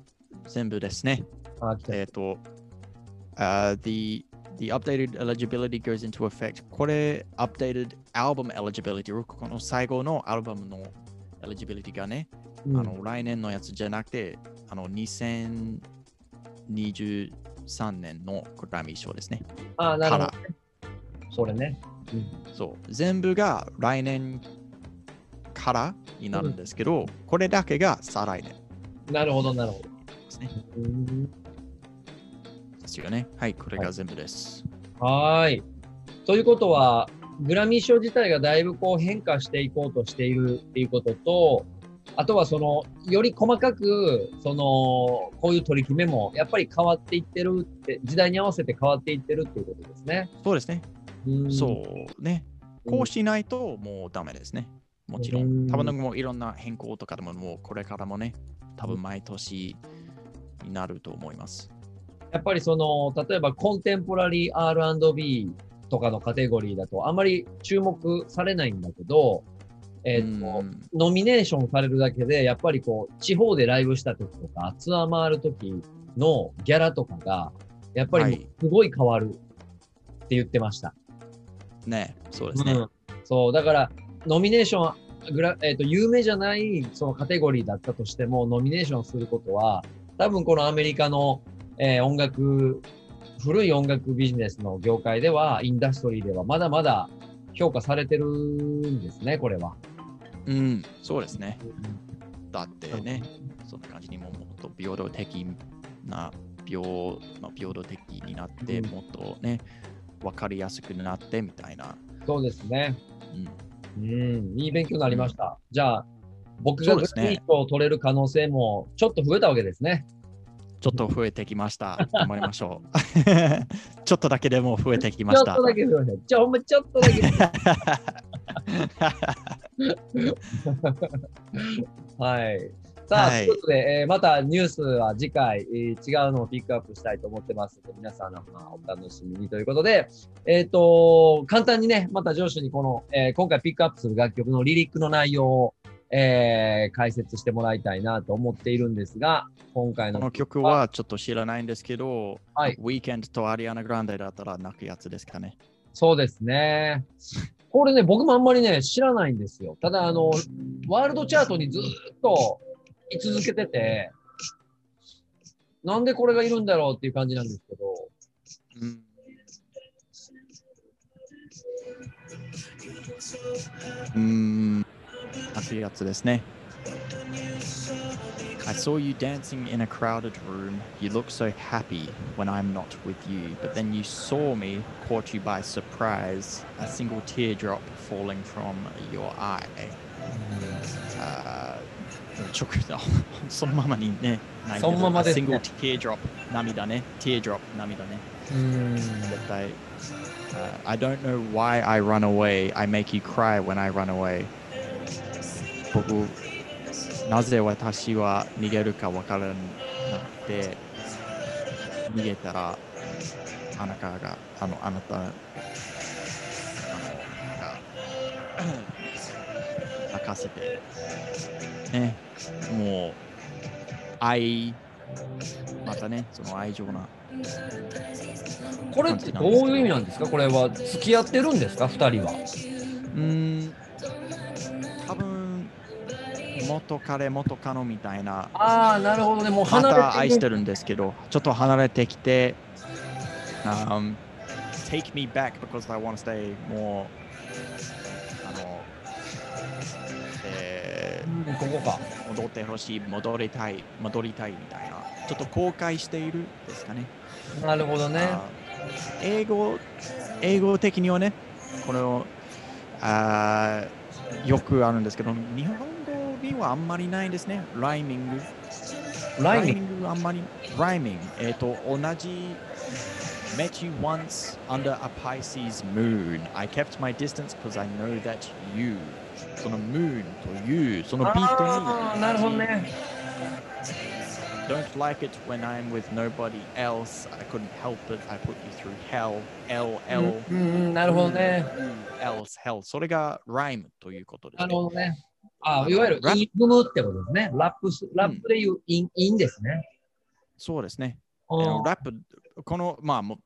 [SPEAKER 1] 全部ですね。えっ、と、uh, the, the updated eligibility goes into effect. これ、updated album eligibility、この最後のアルバムの eligibility がね、
[SPEAKER 2] うん
[SPEAKER 1] あの来年のやつじゃなくて、あの2023年のグラミー賞ですね。
[SPEAKER 2] あ、なるほど。それね。うん
[SPEAKER 1] そう。全部が来年からになるんですけど、これだけが再来年
[SPEAKER 2] なるほど、なるほど。
[SPEAKER 1] ですね。
[SPEAKER 2] うん
[SPEAKER 1] ですよね。はい、これが全部です。
[SPEAKER 2] はーい。ということは、グラミー賞自体がだいぶこう変化していこうとしているっていうことと、あとはその、より細かく、その、こういう取り決めもやっぱり変わっていってるって、時代に合わせて変わっていってるっていうことですね。
[SPEAKER 1] そうですね。
[SPEAKER 2] うん
[SPEAKER 1] そうね。こうしないともうダメですね。もちろ
[SPEAKER 2] うん
[SPEAKER 1] ん。多分もういろんな変更とかでももうこれからもね、多分毎年になると思います。
[SPEAKER 2] やっぱりその、例えばコンテンポラリー R&B とかのカテゴリーだとあまり注目されないんだけど、えっ、と、
[SPEAKER 1] うん
[SPEAKER 2] ノミネーションされるだけで、やっぱりこう、地方でライブした時とか、ツアー回る時のギャラとかが、やっぱり
[SPEAKER 1] はい
[SPEAKER 2] すごい変わるって言ってました。
[SPEAKER 1] ね、そうですね。
[SPEAKER 2] うんそう、だから、ノミネーション、グラえっ、と、有名じゃないそのカテゴリーだったとしても、ノミネーションすることは、多分このアメリカの、えー音楽、古い音楽ビジネスの業界では、インダストリーでは、まだまだ評価されてるんですね、これは。
[SPEAKER 1] うん、そうですね。だってね、そんな感じにももっと平等的な、平,、まあ、平等的になって、
[SPEAKER 2] うん
[SPEAKER 1] もっとね、わかりやすくなってみたいな。
[SPEAKER 2] そうですね。
[SPEAKER 1] うん、
[SPEAKER 2] うん、いい勉強になりました。じゃあ、僕がグラミー賞を取れる可能性もちょっと増えたわけですね。
[SPEAKER 1] ちょっと増えてきました。頑張りましょう。ちょっとだけでも増えてきました。
[SPEAKER 2] ちょっとだけ増えました。じゃあ、ほんまちょっとだけ。はい。さあ、
[SPEAKER 1] はい
[SPEAKER 2] ということで、えーまたニュースは次回、えー違うのをピックアップしたいと思ってますので、皆さんの、まあ、お楽しみにということで、えっ、と、簡単にね、また上司にこの、えー今回ピックアップする楽曲のリリックの内容を、えー解説してもらいたいなと思っているんですが、今回の
[SPEAKER 1] この曲はちょっと知らないんですけど、
[SPEAKER 2] はい
[SPEAKER 1] ウィーケンドとアリアナ・グランデだったら泣くやつですかね。
[SPEAKER 2] そうですね。これね、僕もあんまりね、知らないんですよ。ただ、あの、ワールドチャートにずっと居続けてて、なんでこれがいるんだろうっていう感じなんですけど、
[SPEAKER 1] うんうーん、泣くやつですね。I saw you dancing in a crowded room. You look so happy when I'm not with you, but then you saw me, caught you by surprise, a single teardrop falling from your eye. あー 直だそのままにね、
[SPEAKER 2] そのままですね
[SPEAKER 1] A single teardrop 涙ね、teardrop 涙ね。
[SPEAKER 2] うん、
[SPEAKER 1] 絶対。Uh, I don't know why I run away. I make you cry when I run away. 僕、なぜ私は逃げるかわからなくて、逃げたら、あなたが、あの、あなた、あの、が、泣かせて、ね、もう、愛、またね、その愛情な。
[SPEAKER 2] これってどういう意味なんですか？これは付き合ってるんですか？二人は。
[SPEAKER 1] うーん、多分元彼、元カノみたいな、
[SPEAKER 2] ああ、なるほどね。もう
[SPEAKER 1] ま
[SPEAKER 2] 離れて
[SPEAKER 1] た愛してるんですけど、ちょっと離れてきて、um, take me back because I want to stay もう、
[SPEAKER 2] ここか。
[SPEAKER 1] ー戻ってほしい、戻りたい、戻りたいみたいな、ちょっと後悔しているですかね。
[SPEAKER 2] なるほどね。
[SPEAKER 1] あ英語、英語的にはね、この、あーよくあるんですけど、日本語にはあんまりないですね。ライミング。
[SPEAKER 2] ライミン
[SPEAKER 1] ングあんまり、ライミング。えっ、と、同じ Met you once under a Pisces moon. I kept my distance because I know that you. その moon という、そのビートに。
[SPEAKER 2] なるほどね。
[SPEAKER 1] Don't like it when I'm with nobody else. I couldn't help it. I put you through hell. L,
[SPEAKER 2] う
[SPEAKER 1] L.
[SPEAKER 2] なるほどね。
[SPEAKER 1] else, hell. それが rhyme ということです、
[SPEAKER 2] な
[SPEAKER 1] ね。
[SPEAKER 2] るほどね。あいわゆる
[SPEAKER 1] ラップ
[SPEAKER 2] イン韻踏むってことですね。ラップす、ラップでいうイン、インですね。
[SPEAKER 1] そうですね。ラップ、この、まあ、もう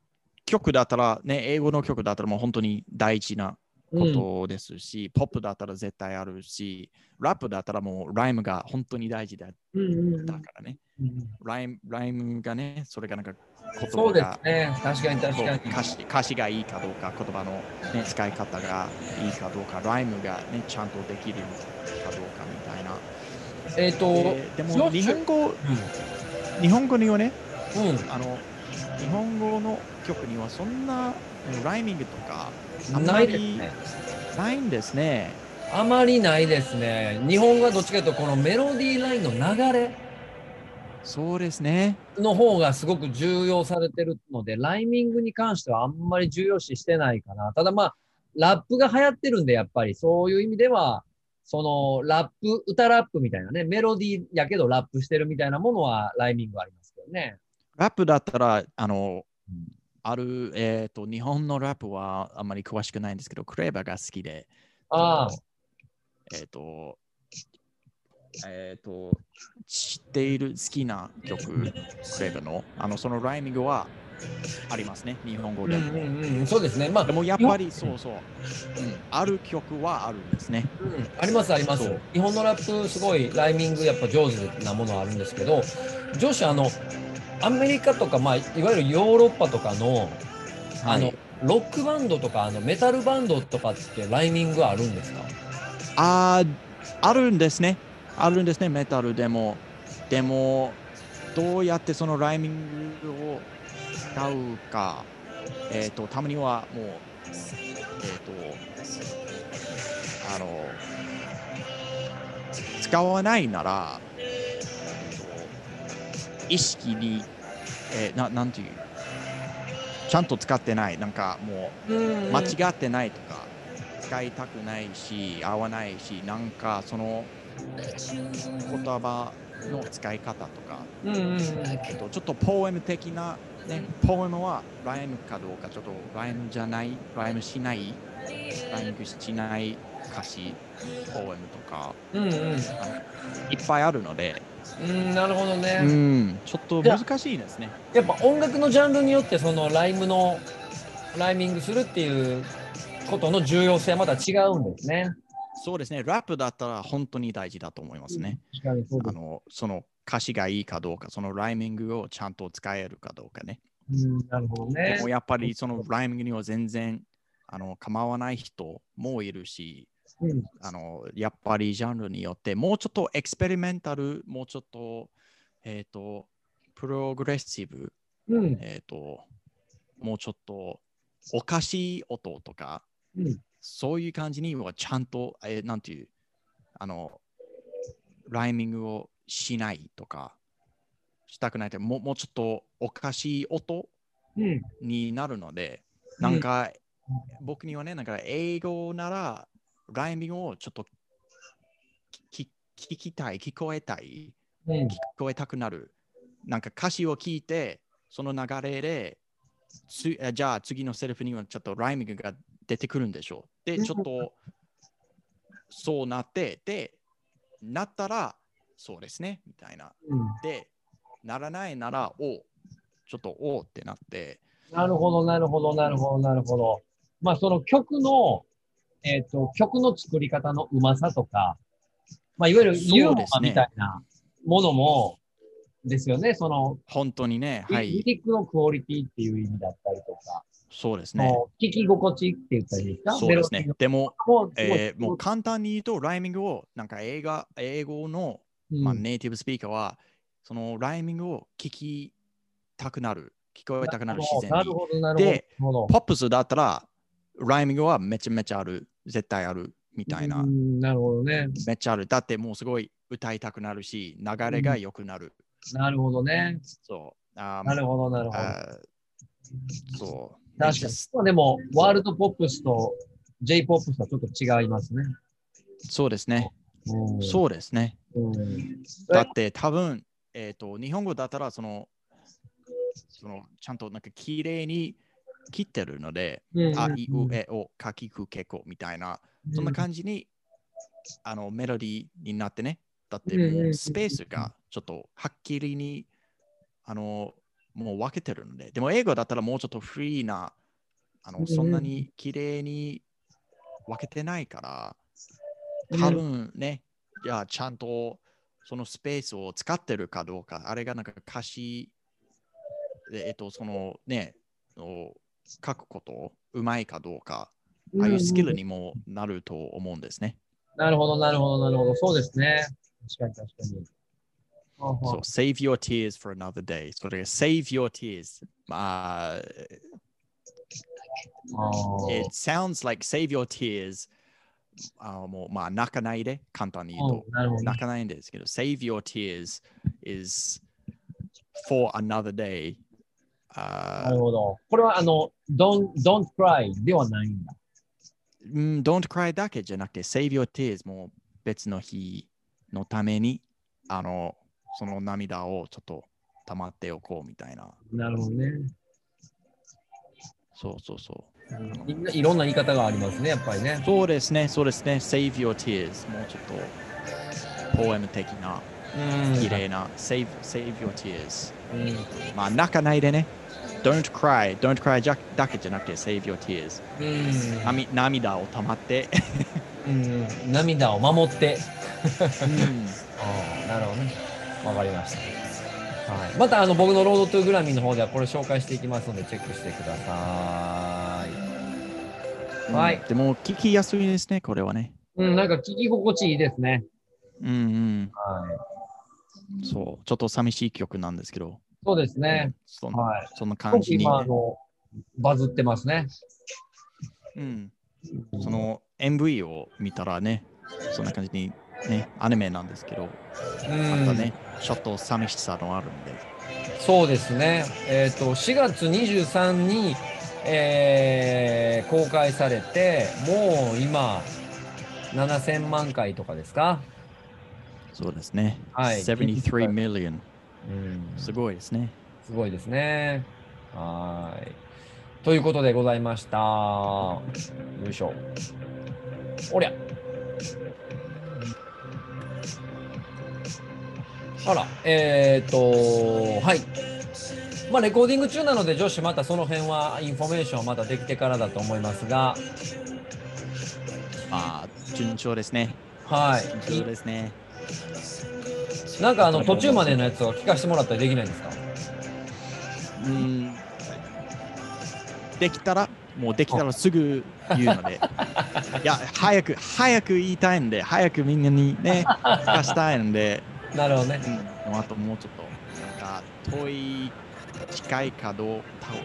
[SPEAKER 1] 曲だったら、ね、英語の曲だったらもう本当に大事なことですし、ポップだったら絶対あるし、ラップだったらもうライムが本当に大事だ
[SPEAKER 2] うんうんうん
[SPEAKER 1] だからね。
[SPEAKER 2] うん
[SPEAKER 1] ライムライムがね、それがなんか言葉が
[SPEAKER 2] ね。確かに確かに。
[SPEAKER 1] 歌詞歌詞がいいかどうか、言葉の、ね、使い方がいいかどうか、ライムが、ね、ちゃんとできるかどうかみたいな。
[SPEAKER 2] えっ、
[SPEAKER 1] ーでも日本語、
[SPEAKER 2] う
[SPEAKER 1] 日本語にはね、
[SPEAKER 2] ん。うん。
[SPEAKER 1] あの日本語の曲にはそんなライミングとか
[SPEAKER 2] ないです
[SPEAKER 1] り
[SPEAKER 2] ね。
[SPEAKER 1] ないんですね。
[SPEAKER 2] あまりないですね。日本語はどっちかというと、このメロディーラインの流れ
[SPEAKER 1] そうですね。
[SPEAKER 2] の方がすごく重要されてるので、ライミングに関してはあんまり重要視してないかな。ただまあ、ラップが流行ってるんで、やっぱりそういう意味では、そのラップ、歌ラップみたいなね、メロディーやけどラップしてるみたいなものはライミングありますけどね。
[SPEAKER 1] ラップだったら、あの、
[SPEAKER 2] うん
[SPEAKER 1] ある、えっ、と、日本のラップはあんまり詳しくないんですけど、クレーバーが好きで、
[SPEAKER 2] ああ
[SPEAKER 1] えっ、と、えっ、と、知っている好きな曲、クレーバーの、あの、そのライミングはありますね、日本語でも。
[SPEAKER 2] うんうんうん、そうですね。まあ、
[SPEAKER 1] でもやっぱりそうそう、うん、ある曲はあるんですね。
[SPEAKER 2] うん、ありますあります。日本のラップすごいライミングやっぱ上手なものあるんですけど、上司あのアメリカとかまあいわゆるヨーロッパとかのあの、
[SPEAKER 1] はい
[SPEAKER 2] ロックバンドとかあのメタルバンドとかってライミングあるんですか？
[SPEAKER 1] あーあるんですね。あるんですね、メタルでも。でも、どうやってそのライミングを使うか、えっ、と、たまにはもう、えっ、と、あの、使わないなら、意識に、えーななんていう、ちゃんと使ってない、なんかもう、
[SPEAKER 2] うん。
[SPEAKER 1] 間違ってないとか、使いたくないし、合わないし、なんかその言葉の使い方とか、
[SPEAKER 2] うん
[SPEAKER 1] えっと、ちょっとポエム的な、ね、ポエムはライムかどうか、ちょっとライムじゃない、ライムしない、ライムしない歌詞、ポエムとか、
[SPEAKER 2] うんうん。
[SPEAKER 1] いっぱいあるので、
[SPEAKER 2] うんなるほど
[SPEAKER 1] う
[SPEAKER 2] ね。
[SPEAKER 1] ん、ちょっと難しいですね。
[SPEAKER 2] やっぱ音楽のジャンルによってそのライムのライミングするっていうことの重要性はまた違うんですね。
[SPEAKER 1] そうですね、ラップだったら本当に大事だと思いますね。
[SPEAKER 2] うです。
[SPEAKER 1] あのその歌詞がいいかどうか、そのライミングをちゃんと使えるかどうかね。
[SPEAKER 2] うんなるほどね
[SPEAKER 1] でも。やっぱりそのライミングには全然あの構わない人もいるし、
[SPEAKER 2] うん。
[SPEAKER 1] あのやっぱりジャンルによってもうちょっとエクスペリメンタル、もうちょっと,、えー、とプログレッシブ、
[SPEAKER 2] うん。
[SPEAKER 1] えー、ともうちょっとおかしい音とか、
[SPEAKER 2] うん。
[SPEAKER 1] そういう感じにはちゃんと、えーなんていう、あの、ライミングをしないとか、したくないともうもうちょっとおかしい音
[SPEAKER 2] うん。
[SPEAKER 1] になるので、なんか、僕にはね、なんか英語なら、ライミングをちょっと聞聞きたい、聞こえたい、
[SPEAKER 2] うん
[SPEAKER 1] 聞こえたくなる。なんか歌詞を聞いて、その流れで、つあじゃあ次のセリフにはちょっとライミングが出てくるんでしょう。で、ちょっとそうなって、で、なったら、そうですね、みたいな。
[SPEAKER 2] うん
[SPEAKER 1] で、ならないなら、おちょっとおってなって、
[SPEAKER 2] なるほど、なるほど、なるほど、なるほど。まあ、その曲の、えっ、と、曲の作り方のうまさとか、まあ、いわゆるユーモアみたいなものも、ですよね。その、
[SPEAKER 1] 本当にね、は
[SPEAKER 2] リ
[SPEAKER 1] い、
[SPEAKER 2] リックのクオリティっていう意味だったりとか、
[SPEAKER 1] そうですね。
[SPEAKER 2] 聞き心地って言ったらいいですか？
[SPEAKER 1] そうですね。でも、えーもう簡単に言うと、ライミングを、なんか映画、英語の、
[SPEAKER 2] うん
[SPEAKER 1] まあ、ネイティブスピーカーは、そのライミングを聞きたくなる、聞こえたくなる自然に。
[SPEAKER 2] なるほど、なるほど。
[SPEAKER 1] でポップスだったら、ライミングはめちゃめちゃある、絶対あるみたいな
[SPEAKER 2] う。んなるほどね。
[SPEAKER 1] めっちゃある。だってもうすごい歌いたくなるし、流れが良くなる。
[SPEAKER 2] なるほどね。
[SPEAKER 1] そう。あー
[SPEAKER 2] なるほど、なるほど。
[SPEAKER 1] そう。
[SPEAKER 2] 確かに。まあでも、ワールドポップスと J ポップスはちょっと違いますね。
[SPEAKER 1] そうですね。
[SPEAKER 2] うん
[SPEAKER 1] そうですね。
[SPEAKER 2] うん。
[SPEAKER 1] だって多分、えっ、と、日本語だったら、その、その、ちゃんとなんか綺麗に切ってるので、
[SPEAKER 2] うん。
[SPEAKER 1] あいうえおかきくけこみたいな、そんな感じに、あのメロディーになってね。だってもうスペースがちょっとはっきりに、あの、もう分けてるので、でも英語だったらもうちょっとフリーな、あのそんなに綺麗に分けてないから、
[SPEAKER 2] うん。
[SPEAKER 1] 多分ね、いや、ちゃんとそのスペースを使ってるかどうか、あれがなんか歌詞で、えっと、そのね、を書くこと、うまいかどうか、ああいうスキルにもなると思うんですね。
[SPEAKER 2] なるほど、なるほど、なるほど。そうですね。確かに確かに。
[SPEAKER 1] そう、save your tears for another day。それが save your tears。まあ、it sounds like save your tears。あもう、まあ、泣かないで、簡単に言うと。泣かないんですけど、save your tears is for another day。あ
[SPEAKER 2] なるほど。これはあの、don't, don't cry ではないんだ。
[SPEAKER 1] うん don't cry だけじゃなくて、save your tears も別の日のために、あの、その涙をちょっと溜まっておこうみたいな。
[SPEAKER 2] なるほどね。
[SPEAKER 1] そうそうそう。
[SPEAKER 2] いんないろんな言い方がありますね、やっぱりね。
[SPEAKER 1] そうですね、そうですね。save your tears もうちょっとポエム的な、
[SPEAKER 2] うん
[SPEAKER 1] 綺麗な、save, save your tears。
[SPEAKER 2] うん
[SPEAKER 1] まあ、泣かないでね。Don't cry, don't cry だけじゃなくて、save your tears。
[SPEAKER 2] うん
[SPEAKER 1] 涙涙を溜まって。
[SPEAKER 2] うん涙を守って。
[SPEAKER 1] うん
[SPEAKER 2] なるほどね。わかりました。はい、またあの僕のロードトゥーグラミーの方ではこれ紹介していきますのでチェックしてください。はい
[SPEAKER 1] うんでも、聞きやすいですね、これはね。
[SPEAKER 2] うん、なんか聞き心地いいですね。
[SPEAKER 1] うんうん。
[SPEAKER 2] はい。
[SPEAKER 1] そう、ちょっと寂しい曲なんですけど。
[SPEAKER 2] そうですね。
[SPEAKER 1] そん
[SPEAKER 2] はい。
[SPEAKER 1] そんな
[SPEAKER 2] すごく
[SPEAKER 1] 感じに、
[SPEAKER 2] 今あのバズってますね。
[SPEAKER 1] うん。その MV を見たらね、そんな感じにね、アニメなんですけど、
[SPEAKER 2] うん
[SPEAKER 1] またね、ちょっと寂しさのあるんで。
[SPEAKER 2] そうですね。えっ、と、4月23に、えー公開されて、もう今、7000万回とかですか？
[SPEAKER 1] そうですね。
[SPEAKER 2] はい
[SPEAKER 1] 73 million。
[SPEAKER 2] うん。
[SPEAKER 1] すごいですね。
[SPEAKER 2] すごいですね。はーい。ということでございました。よいしょ。おりゃ。あら、えー、っと、はい。まあ、レコーディング中なので、女子またその辺は、インフォメーションはまたできてからだと思いますが、
[SPEAKER 1] まあ、順調ですね。
[SPEAKER 2] は
[SPEAKER 1] 順調
[SPEAKER 2] い。
[SPEAKER 1] ですね。
[SPEAKER 2] なんかあの途中までのやつを聞かせてもらったりできないんですか？
[SPEAKER 1] うん。できたら、もうできたらすぐ言うので。いや、早く、早く言いたいんで、早くみんなにね、聞かしたいんで、
[SPEAKER 2] なるほどね。
[SPEAKER 1] うん、あともうちょっと、なんか、遠い、近いかどう、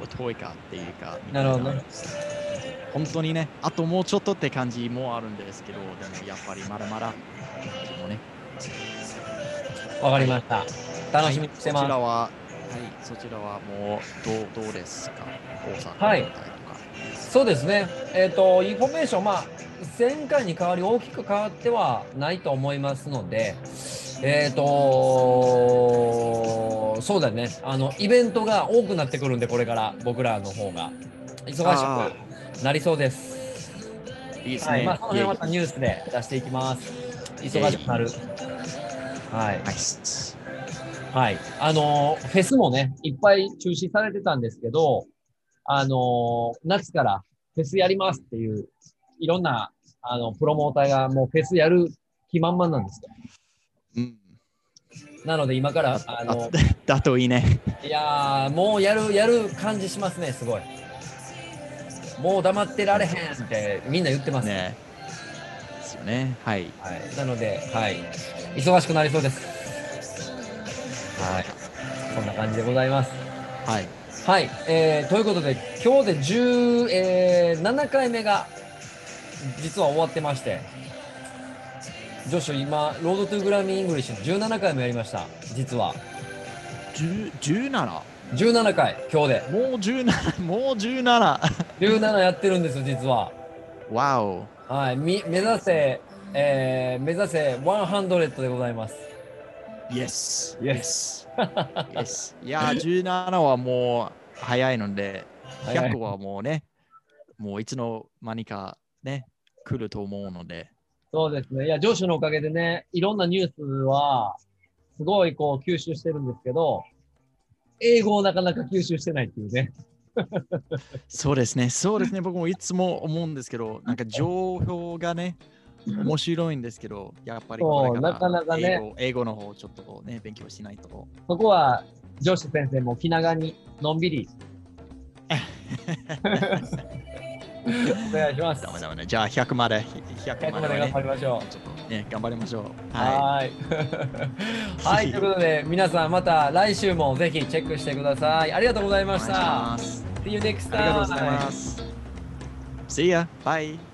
[SPEAKER 1] 遠遠いかっていうか、
[SPEAKER 2] なるほどね。
[SPEAKER 1] 本当にね、あともうちょっとって感じもあるんですけど、でもやっぱりまだまだ、もうね、
[SPEAKER 2] わかりました。楽しみにしてます。
[SPEAKER 1] はいそちらは、はい、そちらはもうどうどうですか？大阪
[SPEAKER 2] はいそうですね。えっ、と、インフォメーション、まあ、前回に変わり大きく変わってはないと思いますので、えっ、と、そうだね。あの、イベントが多くなってくるんで、これから僕らの方が。忙
[SPEAKER 1] あ
[SPEAKER 2] しくなりそうです。
[SPEAKER 1] いいですね。
[SPEAKER 2] はい。まあ、その辺はま
[SPEAKER 1] イ
[SPEAKER 2] たニュースで出していきます。忙しくなる。はいはい。あのーフェスもね、いっぱい中止されてたんですけど、あのー夏からフェスやりますっていう、いろんな、あの、プロモーターがもうフェスやる気満々なんですよ。
[SPEAKER 1] うん、
[SPEAKER 2] なので今から、あの、
[SPEAKER 1] だだといいね。
[SPEAKER 2] いやー、もうやる、やる感じしますね、すごい。もう黙ってられへんってみんな言ってます。
[SPEAKER 1] ねですよね。はい。
[SPEAKER 2] はい。なので、はい。忙しくなりそうです。はい。そんな感じでございます。
[SPEAKER 1] はい。
[SPEAKER 2] はい、えーということで今日で17、えー7回目が実は終わってましてジョシュ今 Road to グラミー English 17回もやりました実は
[SPEAKER 1] 10 17?
[SPEAKER 2] 17回、今日で。
[SPEAKER 1] もう17、もう17。
[SPEAKER 2] 17やってるんです、実は。
[SPEAKER 1] Wow。
[SPEAKER 2] はい、み目指せ、えー、目指せ100でございます。
[SPEAKER 1] Yes.
[SPEAKER 2] Yes.
[SPEAKER 1] yes. いや、17はもう早いので、
[SPEAKER 2] 早い
[SPEAKER 1] 100はもうね、もういつの間にかね、来ると思うので。
[SPEAKER 2] そうですね。いや、上司のおかげでね、いろんなニュースは、すごいこう吸収してるんですけど、英語をなかなか吸収してないっていうね。
[SPEAKER 1] そうですね、そうですね、僕もいつも思うんですけど、なんか情報がね、面白いんですけど、やっぱりこれ
[SPEAKER 2] なかなかね。
[SPEAKER 1] 英語英語の方ちょっとね、勉強しないと。
[SPEAKER 2] そこは、上司先生も気長に、のんびり。お願いします。
[SPEAKER 1] ダメダメね。じゃあ100まで、100
[SPEAKER 2] 100
[SPEAKER 1] まではね
[SPEAKER 2] 頑張りましょう。
[SPEAKER 1] ちょっとね、頑張りましょう。は
[SPEAKER 2] い。はい、ということで、皆さんまた来週もぜひチェックしてください。ありがとうござい
[SPEAKER 1] い。
[SPEAKER 2] ました See you next time.
[SPEAKER 1] ありがとうございます。See ya. Bye.